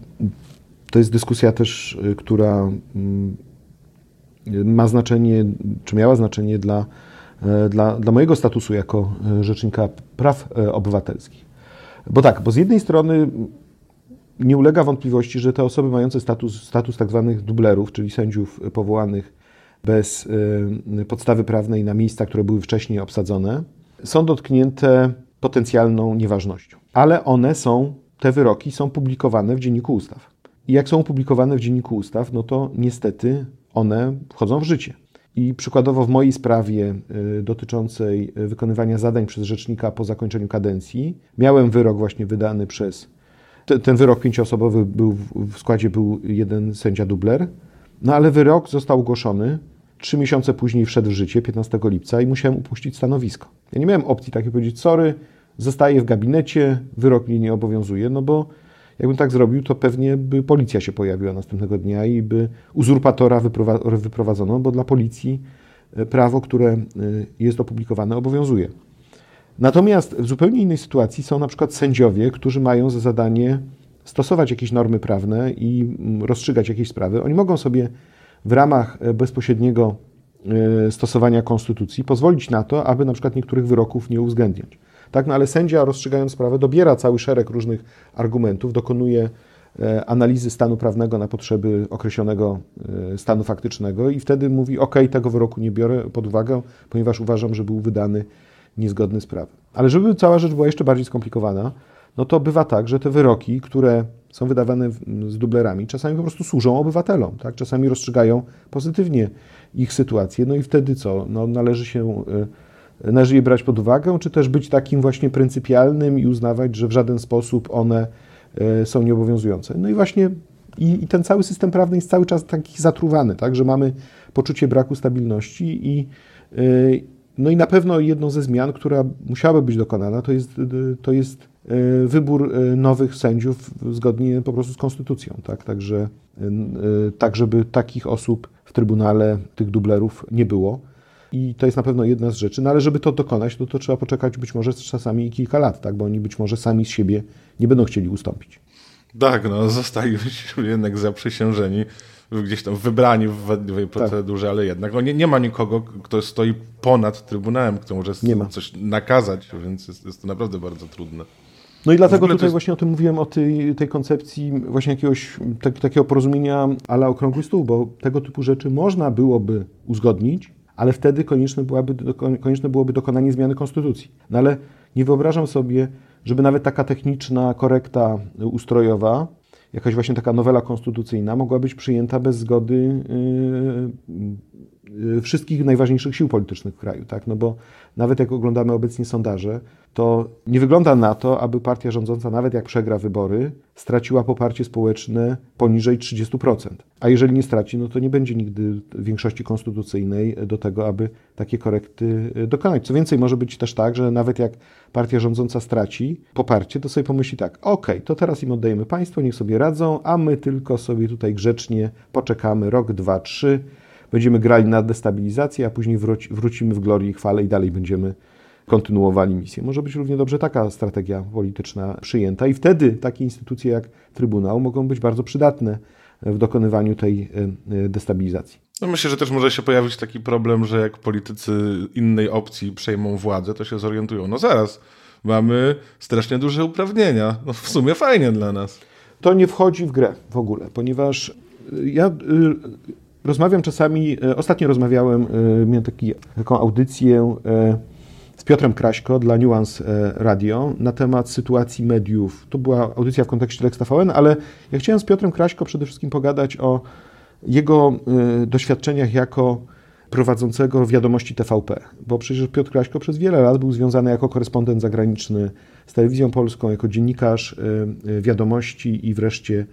to jest dyskusja też, e, która mm, ma znaczenie, czy miała znaczenie dla, e, dla, dla mojego statusu jako e, Rzecznika Praw e, Obywatelskich. Bo tak, bo z jednej strony nie ulega wątpliwości, że te osoby mające status, status tak zwanych dublerów, czyli sędziów powołanych bez podstawy prawnej na miejsca, które były wcześniej obsadzone, są dotknięte potencjalną nieważnością. Ale one są, te wyroki są publikowane w Dzienniku Ustaw. I jak są publikowane w Dzienniku Ustaw, no to niestety one wchodzą w życie. I przykładowo w mojej sprawie y, dotyczącej wykonywania zadań przez rzecznika po zakończeniu kadencji miałem wyrok właśnie wydany przez. Ten wyrok pięcioosobowy był w składzie był jeden sędzia dubler, no ale wyrok został ogłoszony. Trzy miesiące później wszedł w życie, 15 lipca, i musiałem upuścić stanowisko. Ja nie miałem opcji takiej powiedzieć, sorry, zostaję w gabinecie, wyrok mnie nie obowiązuje, no bo Jakbym tak zrobił, to pewnie by policja się pojawiła następnego dnia i by uzurpatora wyprowadzono, bo dla policji e, prawo, które e, jest opublikowane, obowiązuje. Natomiast w zupełnie innej sytuacji są na przykład sędziowie, którzy mają za zadanie stosować jakieś normy prawne i mm, rozstrzygać jakieś sprawy. Oni mogą sobie w ramach e, bezpośredniego stosowania konstytucji pozwolić na to, aby na przykład niektórych wyroków nie uwzględniać. Tak, no ale sędzia rozstrzygając sprawę dobiera cały szereg różnych argumentów, dokonuje e, analizy stanu prawnego na potrzeby określonego e, stanu faktycznego i wtedy mówi: OK, tego wyroku nie biorę pod uwagę, ponieważ uważam, że był wydany niezgodny z prawem. Ale żeby cała rzecz była jeszcze bardziej skomplikowana, no to bywa tak, że te wyroki, które są wydawane z dublerami, czasami po prostu służą obywatelom, tak? czasami rozstrzygają pozytywnie ich sytuację, no i wtedy co? No, należy się e, należy je brać pod uwagę, czy też być takim właśnie pryncypialnym i uznawać, że w żaden sposób one e, są nieobowiązujące. No i właśnie i, i ten cały system prawny jest cały czas taki zatruwany, tak, że mamy poczucie braku stabilności i e, no i na pewno jedną ze zmian, która musiałaby być dokonana, to jest, to jest e, wybór nowych sędziów zgodnie po prostu z konstytucją, tak, także tak żeby takich osób w Trybunale, tych dublerów nie było. I to jest na pewno jedna z rzeczy. No ale żeby to dokonać, no to trzeba poczekać być może czasami kilka lat, tak? bo oni być może sami z siebie nie będą chcieli ustąpić. Tak, no [laughs] zostali jednak zaprzysiężeni gdzieś tam wybrani w wadliwej tak. procedurze, tak. ale jednak no, nie, nie ma nikogo, kto stoi ponad Trybunałem, kto może coś nakazać, więc jest, jest to naprawdę bardzo trudne. No i dlatego tutaj jest... właśnie o tym mówiłem, o tej, tej koncepcji właśnie jakiegoś tak, takiego porozumienia ala okrągły stół, bo tego typu rzeczy można byłoby uzgodnić, ale wtedy konieczne byłoby, konieczne byłoby dokonanie zmiany konstytucji. No ale nie wyobrażam sobie, żeby nawet taka techniczna korekta ustrojowa jakaś właśnie taka nowela konstytucyjna mogła być przyjęta bez zgody y, y, wszystkich najważniejszych sił politycznych w kraju, tak? No bo nawet jak oglądamy obecnie sondaże, to nie wygląda na to, aby partia rządząca, nawet jak przegra wybory, straciła poparcie społeczne poniżej 30%. A jeżeli nie straci, no to nie będzie nigdy większości konstytucyjnej do tego, aby takie korekty dokonać. Co więcej, może być też tak, że nawet jak partia rządząca straci poparcie, to sobie pomyśli tak, ok, to teraz im oddajemy państwo, niech sobie radzą, a my tylko sobie tutaj grzecznie poczekamy rok, dwa, trzy, będziemy grali na destabilizację, a później wróci, wrócimy w glorii i chwale i dalej będziemy kontynuowali misję. Może być równie dobrze taka strategia polityczna przyjęta i wtedy takie instytucje jak Trybunał mogą być bardzo przydatne w dokonywaniu tej e, e, destabilizacji. No myślę, że też może się pojawić taki problem, że jak politycy innej opcji przejmą władzę, to się zorientują. No zaraz, mamy strasznie duże uprawnienia. No w sumie fajnie dla nas. To nie wchodzi w grę w ogóle, ponieważ ja rozmawiam czasami, ostatnio rozmawiałem, miałem taki, taką audycję z Piotrem Kraśko dla Nuance e, Radio na temat sytuacji mediów. To była audycja w kontekście Lex TVN, ale ja chciałem z Piotrem Kraśko przede wszystkim pogadać o jego e, doświadczeniach jako prowadzącego wiadomości TVP, bo przecież Piotr Kraśko przez wiele lat był związany jako korespondent zagraniczny z telewizją polską, jako dziennikarz e, wiadomości i wreszcie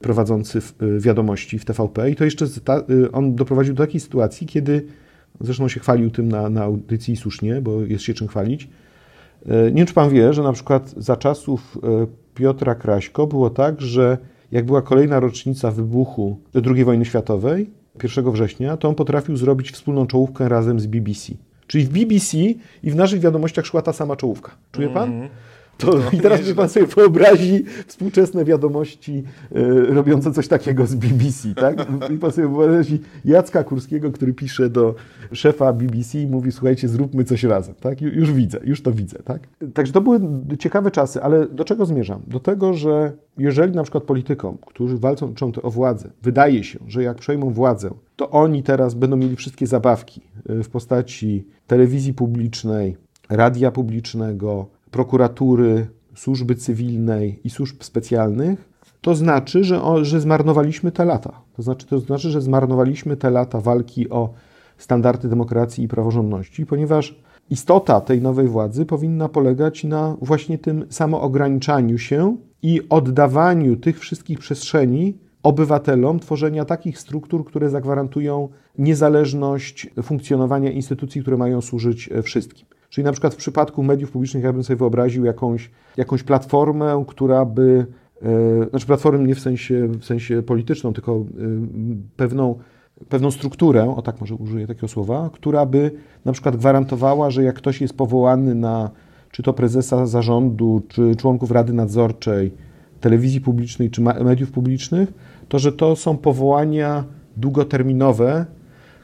prowadzący wiadomości w TVP. I to jeszcze on doprowadził do takiej sytuacji, kiedy Zresztą się chwalił tym na, na audycji słusznie, bo jest się czym chwalić. E, nie wiem, czy pan wie, że na przykład za czasów Piotra Kraśko było tak, że jak była kolejna rocznica wybuchu II wojny światowej, 1 września, to on potrafił zrobić wspólną czołówkę razem z BBC. Czyli w BBC i w naszych wiadomościach szła ta sama czołówka. Czuje pan? Mm -hmm. To, no, I teraz niech pan sobie wyobrazi współczesne wiadomości y, robiące coś takiego z BBC, tak? I pan sobie wyobrazi Jacka Kurskiego, który pisze do szefa BBC i mówi, słuchajcie, zróbmy coś razem, tak? Już widzę, już to widzę, tak? Także to były ciekawe czasy, ale do czego zmierzam? Do tego, że jeżeli na przykład politykom, którzy walczą o władzę, wydaje się, że jak przejmą władzę, to oni teraz będą mieli wszystkie zabawki y, w postaci telewizji publicznej, radia publicznego, prokuratury, służby cywilnej i służb specjalnych, to znaczy, że, że zmarnowaliśmy te lata. To znaczy, to znaczy, że zmarnowaliśmy te lata walki o standardy demokracji i praworządności, ponieważ istota tej nowej władzy powinna polegać na właśnie tym samoograniczaniu się i oddawaniu tych wszystkich przestrzeni obywatelom tworzenia takich struktur, które zagwarantują niezależność funkcjonowania instytucji, które mają służyć wszystkim. Czyli na przykład w przypadku mediów publicznych ja bym sobie wyobraził jakąś, jakąś platformę, która by, e, znaczy platformę nie w sensie, w sensie polityczną, tylko e, pewną, pewną strukturę, o tak może użyję takiego słowa, która by na przykład gwarantowała, że jak ktoś jest powołany na czy to prezesa zarządu, czy członków Rady Nadzorczej telewizji publicznej, czy mediów publicznych, to że to są powołania długoterminowe,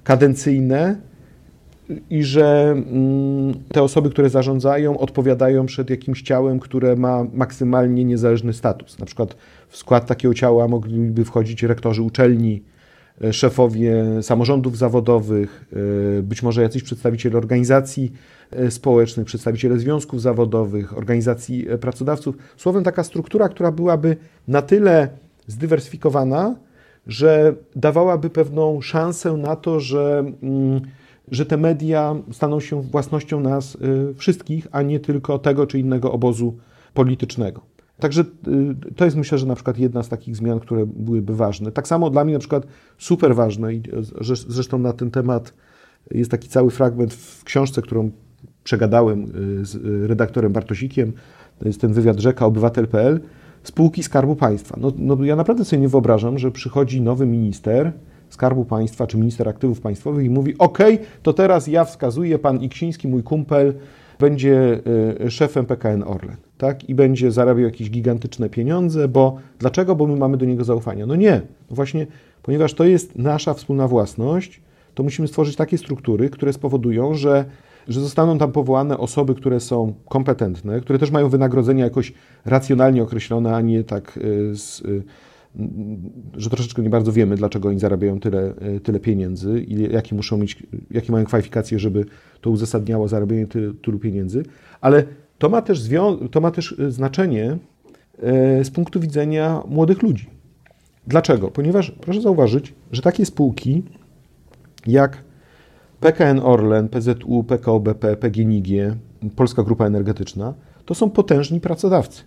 kadencyjne, i że mm, te osoby, które zarządzają, odpowiadają przed jakimś ciałem, które ma maksymalnie niezależny status. Na przykład w skład takiego ciała mogliby wchodzić rektorzy uczelni, e, szefowie samorządów zawodowych, e, być może jacyś przedstawiciele organizacji e, społecznych, przedstawiciele związków zawodowych, organizacji pracodawców. Słowem, taka struktura, która byłaby na tyle zdywersyfikowana, że dawałaby pewną szansę na to, że mm, że te media staną się własnością nas y, wszystkich, a nie tylko tego czy innego obozu politycznego. Także y, to jest myślę, że na przykład jedna z takich zmian, które byłyby ważne. Tak samo dla mnie na przykład super ważne i zresztą na ten temat jest taki cały fragment w książce, którą przegadałem y, z redaktorem Bartosikiem, to jest ten wywiad rzeka obywatel.pl, spółki Skarbu Państwa. No, no ja naprawdę sobie nie wyobrażam, że przychodzi nowy minister, Skarbu Państwa czy minister aktywów państwowych i mówi: OK, to teraz ja wskazuję, pan Iksiński, mój kumpel, będzie y, szefem PKN Orlen. tak? I będzie zarabiał jakieś gigantyczne pieniądze, bo dlaczego? Bo my mamy do niego zaufanie. No nie, no właśnie, ponieważ to jest nasza wspólna własność, to musimy stworzyć takie struktury, które spowodują, że, że zostaną tam powołane osoby, które są kompetentne, które też mają wynagrodzenia jakoś racjonalnie określone, a nie tak y, z, y, że troszeczkę nie bardzo wiemy, dlaczego oni zarabiają tyle, y, tyle pieniędzy i jakie muszą mieć, jakie mają kwalifikacje, żeby to uzasadniało zarabianie tylu, tylu pieniędzy, ale to ma też, to ma też znaczenie z punktu widzenia młodych ludzi. Dlaczego? Ponieważ proszę zauważyć, że takie spółki jak PKN Orlen, PZU, PKO BP, PGNiG, Polska Grupa Energetyczna, to są potężni pracodawcy.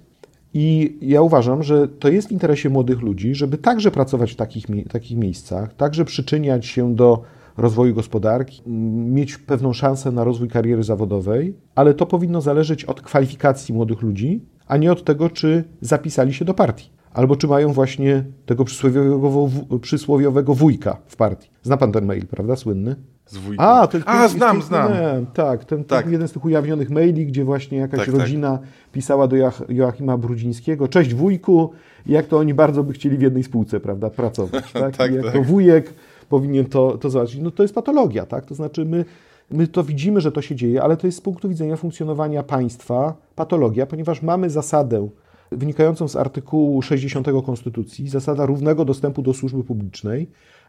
I ja uważam, że to jest w interesie młodych ludzi, żeby także pracować w takich, takich miejscach, także przyczyniać się do rozwoju gospodarki, mieć pewną szansę na rozwój kariery zawodowej, ale to powinno zależeć od kwalifikacji młodych ludzi, a nie od tego, czy zapisali się do partii albo czy mają właśnie tego przysłowiowego, przysłowiowego wujka w partii. Zna pan ten mail, prawda, słynny? Z wujkiem. A, ten, A znam, znam. Tak, ten, tak. jeden z tych ujawnionych maili, gdzie właśnie jakaś tak, tak. rodzina tak. Pisała do Joachima Brudzińskiego, cześć wujku, jak to oni bardzo by chcieli w jednej spółce, prawda, pracować. [laughs] Tak? tak jak to tak. wujek powinien to, to zobaczyć. No to jest patologia, tak? To znaczy my, my to widzimy, że to się dzieje, ale to jest z punktu widzenia funkcjonowania państwa patologia, ponieważ mamy zasadę wynikającą z artykułu 60 Konstytucji, zasada równego dostępu do służby publicznej.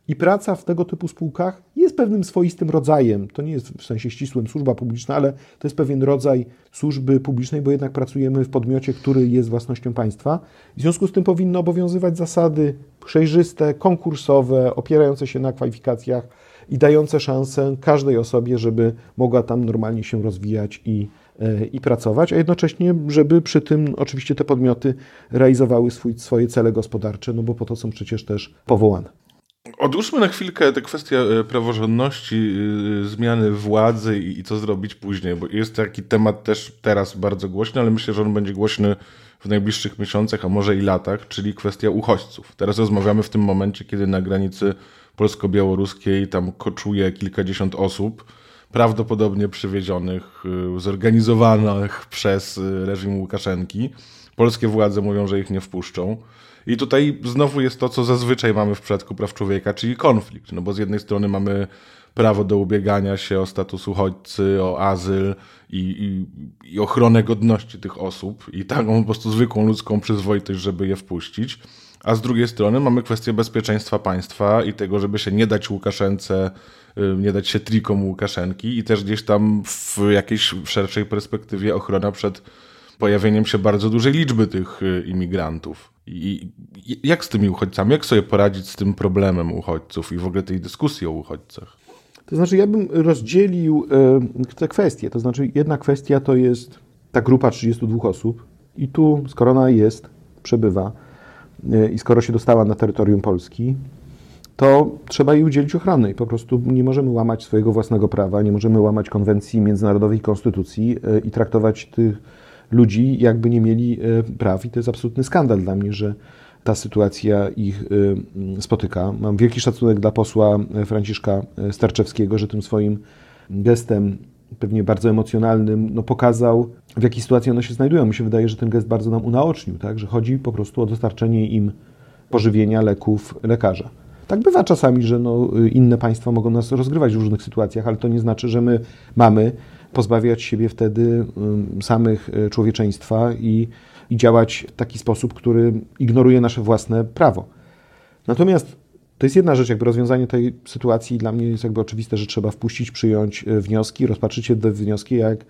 I praca w tego typu spółkach jest pewnym swoistym rodzajem, to nie jest w sensie ścisłym służba publiczna, ale to jest pewien rodzaj służby publicznej, bo jednak pracujemy w podmiocie, który jest własnością państwa. W związku z tym powinny obowiązywać zasady przejrzyste, konkursowe, opierające się na kwalifikacjach i dające szansę każdej osobie, żeby mogła tam normalnie się rozwijać i E, i pracować, a jednocześnie, żeby przy tym oczywiście te podmioty realizowały swój, swoje cele gospodarcze, no bo po to są przecież też powołane. Odłóżmy na chwilkę tę kwestię e, praworządności, e, zmiany władzy i co zrobić później, bo jest taki temat też teraz bardzo głośny, ale myślę, że on będzie głośny w najbliższych miesiącach, a może i latach, czyli kwestia uchodźców. Teraz rozmawiamy w tym momencie, kiedy na granicy polsko-białoruskiej tam koczuje kilkadziesiąt osób prawdopodobnie przywiezionych, y, zorganizowanych przez reżim Łukaszenki. Polskie władze mówią, że ich nie wpuszczą. I tutaj znowu jest to, co zazwyczaj mamy w przypadku praw człowieka, czyli konflikt. No bo z jednej strony mamy prawo do ubiegania się o status uchodźcy, o azyl i, i, i ochronę godności tych osób i taką po prostu zwykłą ludzką przyzwoitość, żeby je wpuścić. A z drugiej strony mamy kwestię bezpieczeństwa państwa i tego, żeby się nie dać Łukaszence nie dać się trikom Łukaszenki i też gdzieś tam w jakiejś szerszej perspektywie ochrona przed pojawieniem się bardzo dużej liczby tych y, imigrantów. I jak z tymi uchodźcami, jak sobie poradzić z tym problemem uchodźców i w ogóle tej dyskusji o uchodźcach? To znaczy, ja bym rozdzielił y, te kwestie. To znaczy, jedna kwestia to jest ta grupa 32 osób, i tu, skoro ona jest, przebywa, i skoro się dostała na terytorium Polski, to trzeba jej udzielić ochrony i po prostu nie możemy łamać swojego własnego prawa, nie możemy łamać konwencji międzynarodowej konstytucji e, i traktować tych ludzi, jakby nie mieli e, praw. I to jest absolutny skandal dla mnie, że ta sytuacja ich e, spotyka. Mam wielki szacunek dla posła Franciszka Starczewskiego, że tym swoim gestem, pewnie bardzo emocjonalnym, no pokazał, w jakiej sytuacji one się znajdują. Mi się wydaje, że ten gest bardzo nam unaocznił, tak? że chodzi po prostu o dostarczenie im pożywienia, leków, lekarza. Tak bywa czasami, że no, inne państwa mogą nas rozgrywać w różnych sytuacjach, ale to nie znaczy, że my mamy pozbawiać siebie wtedy samych e, człowieczeństwa i, i działać w taki sposób, który ignoruje nasze własne prawo. Natomiast to jest jedna rzecz, jakby rozwiązanie tej sytuacji dla mnie jest jakby oczywiste, że trzeba wpuścić, przyjąć e, wnioski, rozpatrzyć te wnioski, jak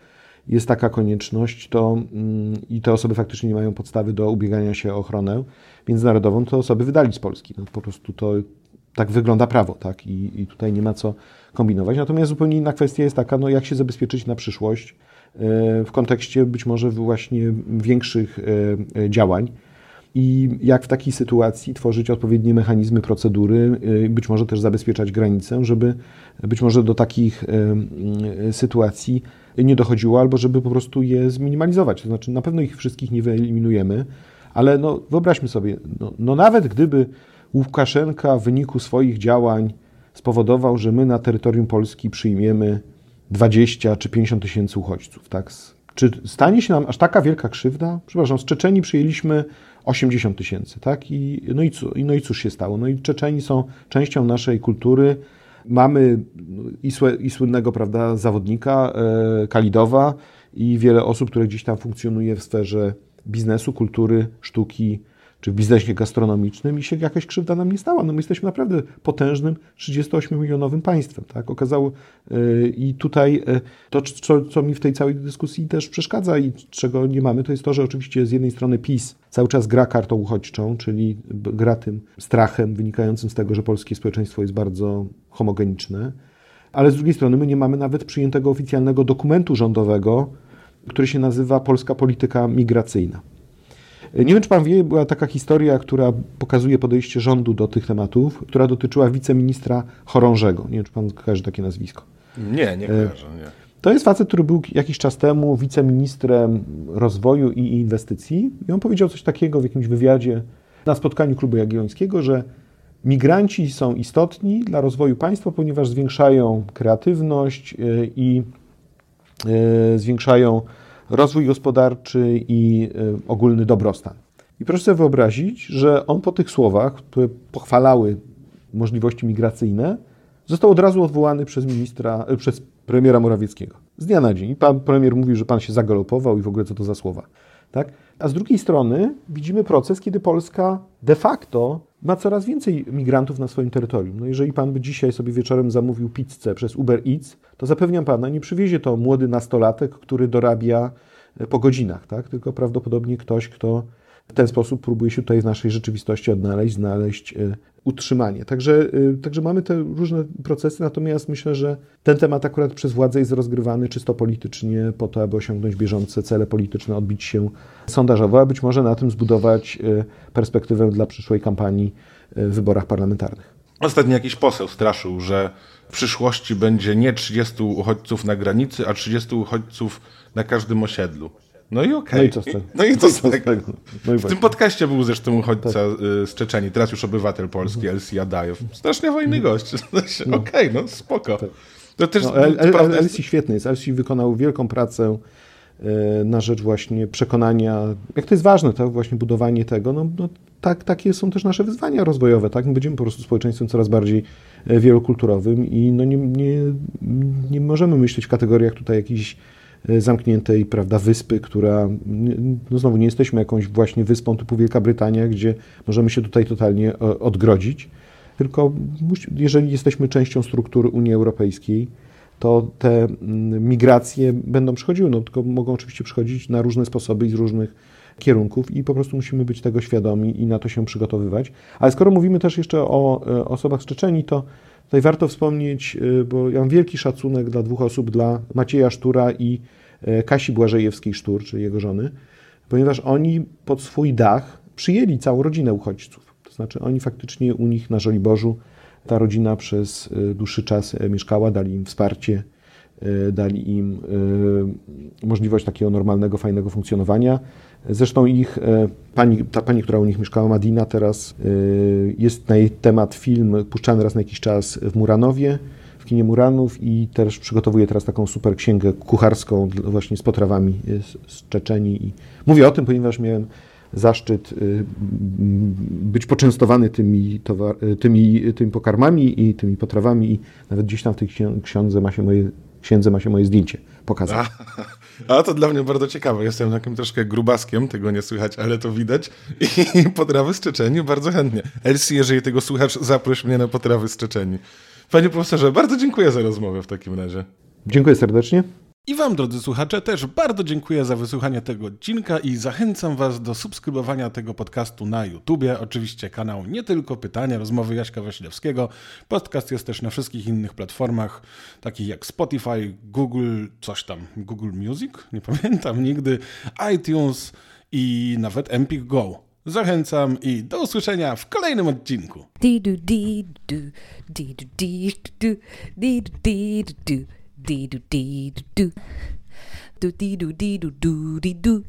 jest taka konieczność, to mm, i te osoby faktycznie nie mają podstawy do ubiegania się o ochronę międzynarodową, to osoby wydali z Polski. No, po prostu to tak wygląda prawo, tak? I, I, tutaj nie ma co kombinować. Natomiast zupełnie inna kwestia jest taka, no jak się zabezpieczyć na przyszłość e, w kontekście być może właśnie większych e, e, działań i jak w takiej sytuacji tworzyć odpowiednie mechanizmy, procedury, być może też zabezpieczać granice, żeby być może do takich sytuacji nie dochodziło, albo żeby po prostu je zminimalizować. To znaczy, na pewno ich wszystkich nie wyeliminujemy, ale no, wyobraźmy sobie, no, no nawet gdyby Łukaszenka w wyniku swoich działań spowodował, że my na terytorium Polski przyjmiemy 20 czy 50 tysięcy uchodźców, tak, Czy stanie się nam aż taka wielka krzywda? Przepraszam, z Czeczeni przyjęliśmy 80 tysięcy, tak? I, no, i, no i cóż się stało? No i Czeczeni są częścią naszej kultury. Mamy i, i słynnego, prawda, zawodnika e, Kalidowa i wiele osób, które gdzieś tam funkcjonuje w sferze biznesu, kultury, sztuki, czy w biznesie gastronomicznym i się jakaś krzywda nam nie stała. No my jesteśmy naprawdę potężnym 38-milionowym państwem. Tak? Okazało yy, i tutaj yy, to, co, co, mi w tej całej dyskusji też przeszkadza i czego nie mamy, to jest to, że oczywiście z jednej strony PiS cały czas gra kartą uchodźczą, czyli gra tym strachem wynikającym z tego, że polskie społeczeństwo jest bardzo homogeniczne, ale z drugiej strony my nie mamy nawet przyjętego oficjalnego dokumentu rządowego, który się nazywa Polska Polityka Migracyjna. Nie wiem, czy pan wie, była taka historia, która pokazuje podejście rządu do tych tematów, która dotyczyła wiceministra Chorążego. Nie wiem, czy pan kojarzy takie nazwisko. Nie, nie kojarzę, nie. To jest facet, który był jakiś czas temu wiceministrem rozwoju i inwestycji i on powiedział coś takiego w jakimś wywiadzie na spotkaniu Klubu Jagiellońskiego, że migranci są istotni dla rozwoju państwa, ponieważ zwiększają kreatywność e, i e, zwiększają rozwój gospodarczy i e, ogólny dobrostan. I proszę sobie wyobrazić, że on po tych słowach, które pochwalały możliwości migracyjne, został od razu odwołany przez ministra, e, przez premiera Morawieckiego. Z dnia na dzień. Pan premier mówił, że pan się zagalopował i w ogóle co to za słowa. Tak? A z drugiej strony widzimy proces, kiedy Polska de facto ma coraz więcej migrantów na swoim terytorium. No jeżeli pan by dzisiaj sobie wieczorem zamówił pizzę przez Uber Eats, to zapewniam pana, nie przywiezie to młody nastolatek, który dorabia e, po godzinach, tak? tylko prawdopodobnie ktoś, kto w ten sposób próbuje się tutaj w naszej rzeczywistości odnaleźć, znaleźć e, utrzymanie. Także, e, także mamy te różne procesy, natomiast myślę, że ten temat akurat przez władzę jest rozgrywany czysto politycznie po to, aby osiągnąć bieżące cele polityczne, odbić się sondażowo, a być może na tym zbudować perspektywę dla przyszłej kampanii w wyborach parlamentarnych. Ostatnio jakiś poseł straszył, że w przyszłości będzie nie 30 uchodźców na granicy, a 30 uchodźców na każdym osiedlu. No i okej. Okay. No i co z tego? No i co z tego? No i w tym podcaście był zresztą uchodźca tak. Y, z Czeczeni, teraz już obywatel polski, mhm. Elsi Adajew. Strasznie mhm. gość. [laughs] No. Okej, okay, no spoko. Tak. To też, no, El, El, Elsi świetny jest. Elsi wykonał wielką pracę y, na rzecz właśnie przekonania, jak to jest ważne, to właśnie budowanie tego, no, no tak, takie są też nasze wyzwania rozwojowe, tak? My będziemy po prostu społeczeństwem coraz bardziej e, wielokulturowym i no nie, nie, nie możemy myśleć w kategoriach tutaj jakiejś e, zamkniętej, prawda, wyspy, która, no znowu nie jesteśmy jakąś właśnie wyspą typu Wielka Brytania, gdzie możemy się tutaj totalnie e, odgrodzić, tylko jeżeli jesteśmy częścią struktury Unii Europejskiej, to te migracje będą przychodziły, no tylko mogą oczywiście przychodzić na różne sposoby i z różnych kierunków i po prostu musimy być tego świadomi i na to się przygotowywać. Ale skoro mówimy też jeszcze o e, osobach z Czeczeni, to tutaj warto wspomnieć, e, bo ja mam wielki szacunek dla dwóch osób, dla Macieja Sztura i e, Kasi Błażejewskiej-Sztur, czyli jego żony, ponieważ oni pod swój dach przyjęli całą rodzinę uchodźców. To znaczy oni faktycznie u nich na Żoliborzu ta rodzina przez dłuższy czas mieszkała, dali im wsparcie, dali im możliwość takiego normalnego, fajnego funkcjonowania. Zresztą ich, e, pani, ta pani, która u nich mieszkała, Madina, teraz e, jest na jej temat film puszczany raz na jakiś czas w Muranowie, w kinie Muranów i też przygotowuje teraz taką super księgę kucharską właśnie z potrawami z Czeczeni. I mówię o tym, ponieważ miałem zaszczyt e, być poczęstowany tymi, towar, tymi, tymi pokarmami i tymi potrawami i nawet gdzieś tam w tej ksiądze ma się moje, księdze ma się moje zdjęcie pokazane. [laughs] A to dla mnie bardzo ciekawe. Jestem takim troszkę grubaskiem, tego nie słychać, ale to widać. I [laughs] potrawy z Czeczeni bardzo chętnie. Elsie, jeżeli tego słuchasz, zaproś mnie na potrawy z Czeczeni. Panie profesorze, bardzo dziękuję za rozmowę w takim razie. Dziękuję serdecznie. I Wam, drodzy słuchacze, też bardzo dziękuję za wysłuchanie tego odcinka i zachęcam Was do subskrybowania tego podcastu na YouTubie. Oczywiście kanał Nie Tylko Pytania, rozmowy Jaśka Wasilewskiego. Podcast jest też na wszystkich innych platformach, takich jak Spotify, Google, coś tam, Google Music, nie [laughs] pamiętam nigdy, iTunes i nawet Empik Go. Zachęcam i do usłyszenia w kolejnym odcinku. Do dee do dee do do do dee do dee do do dee do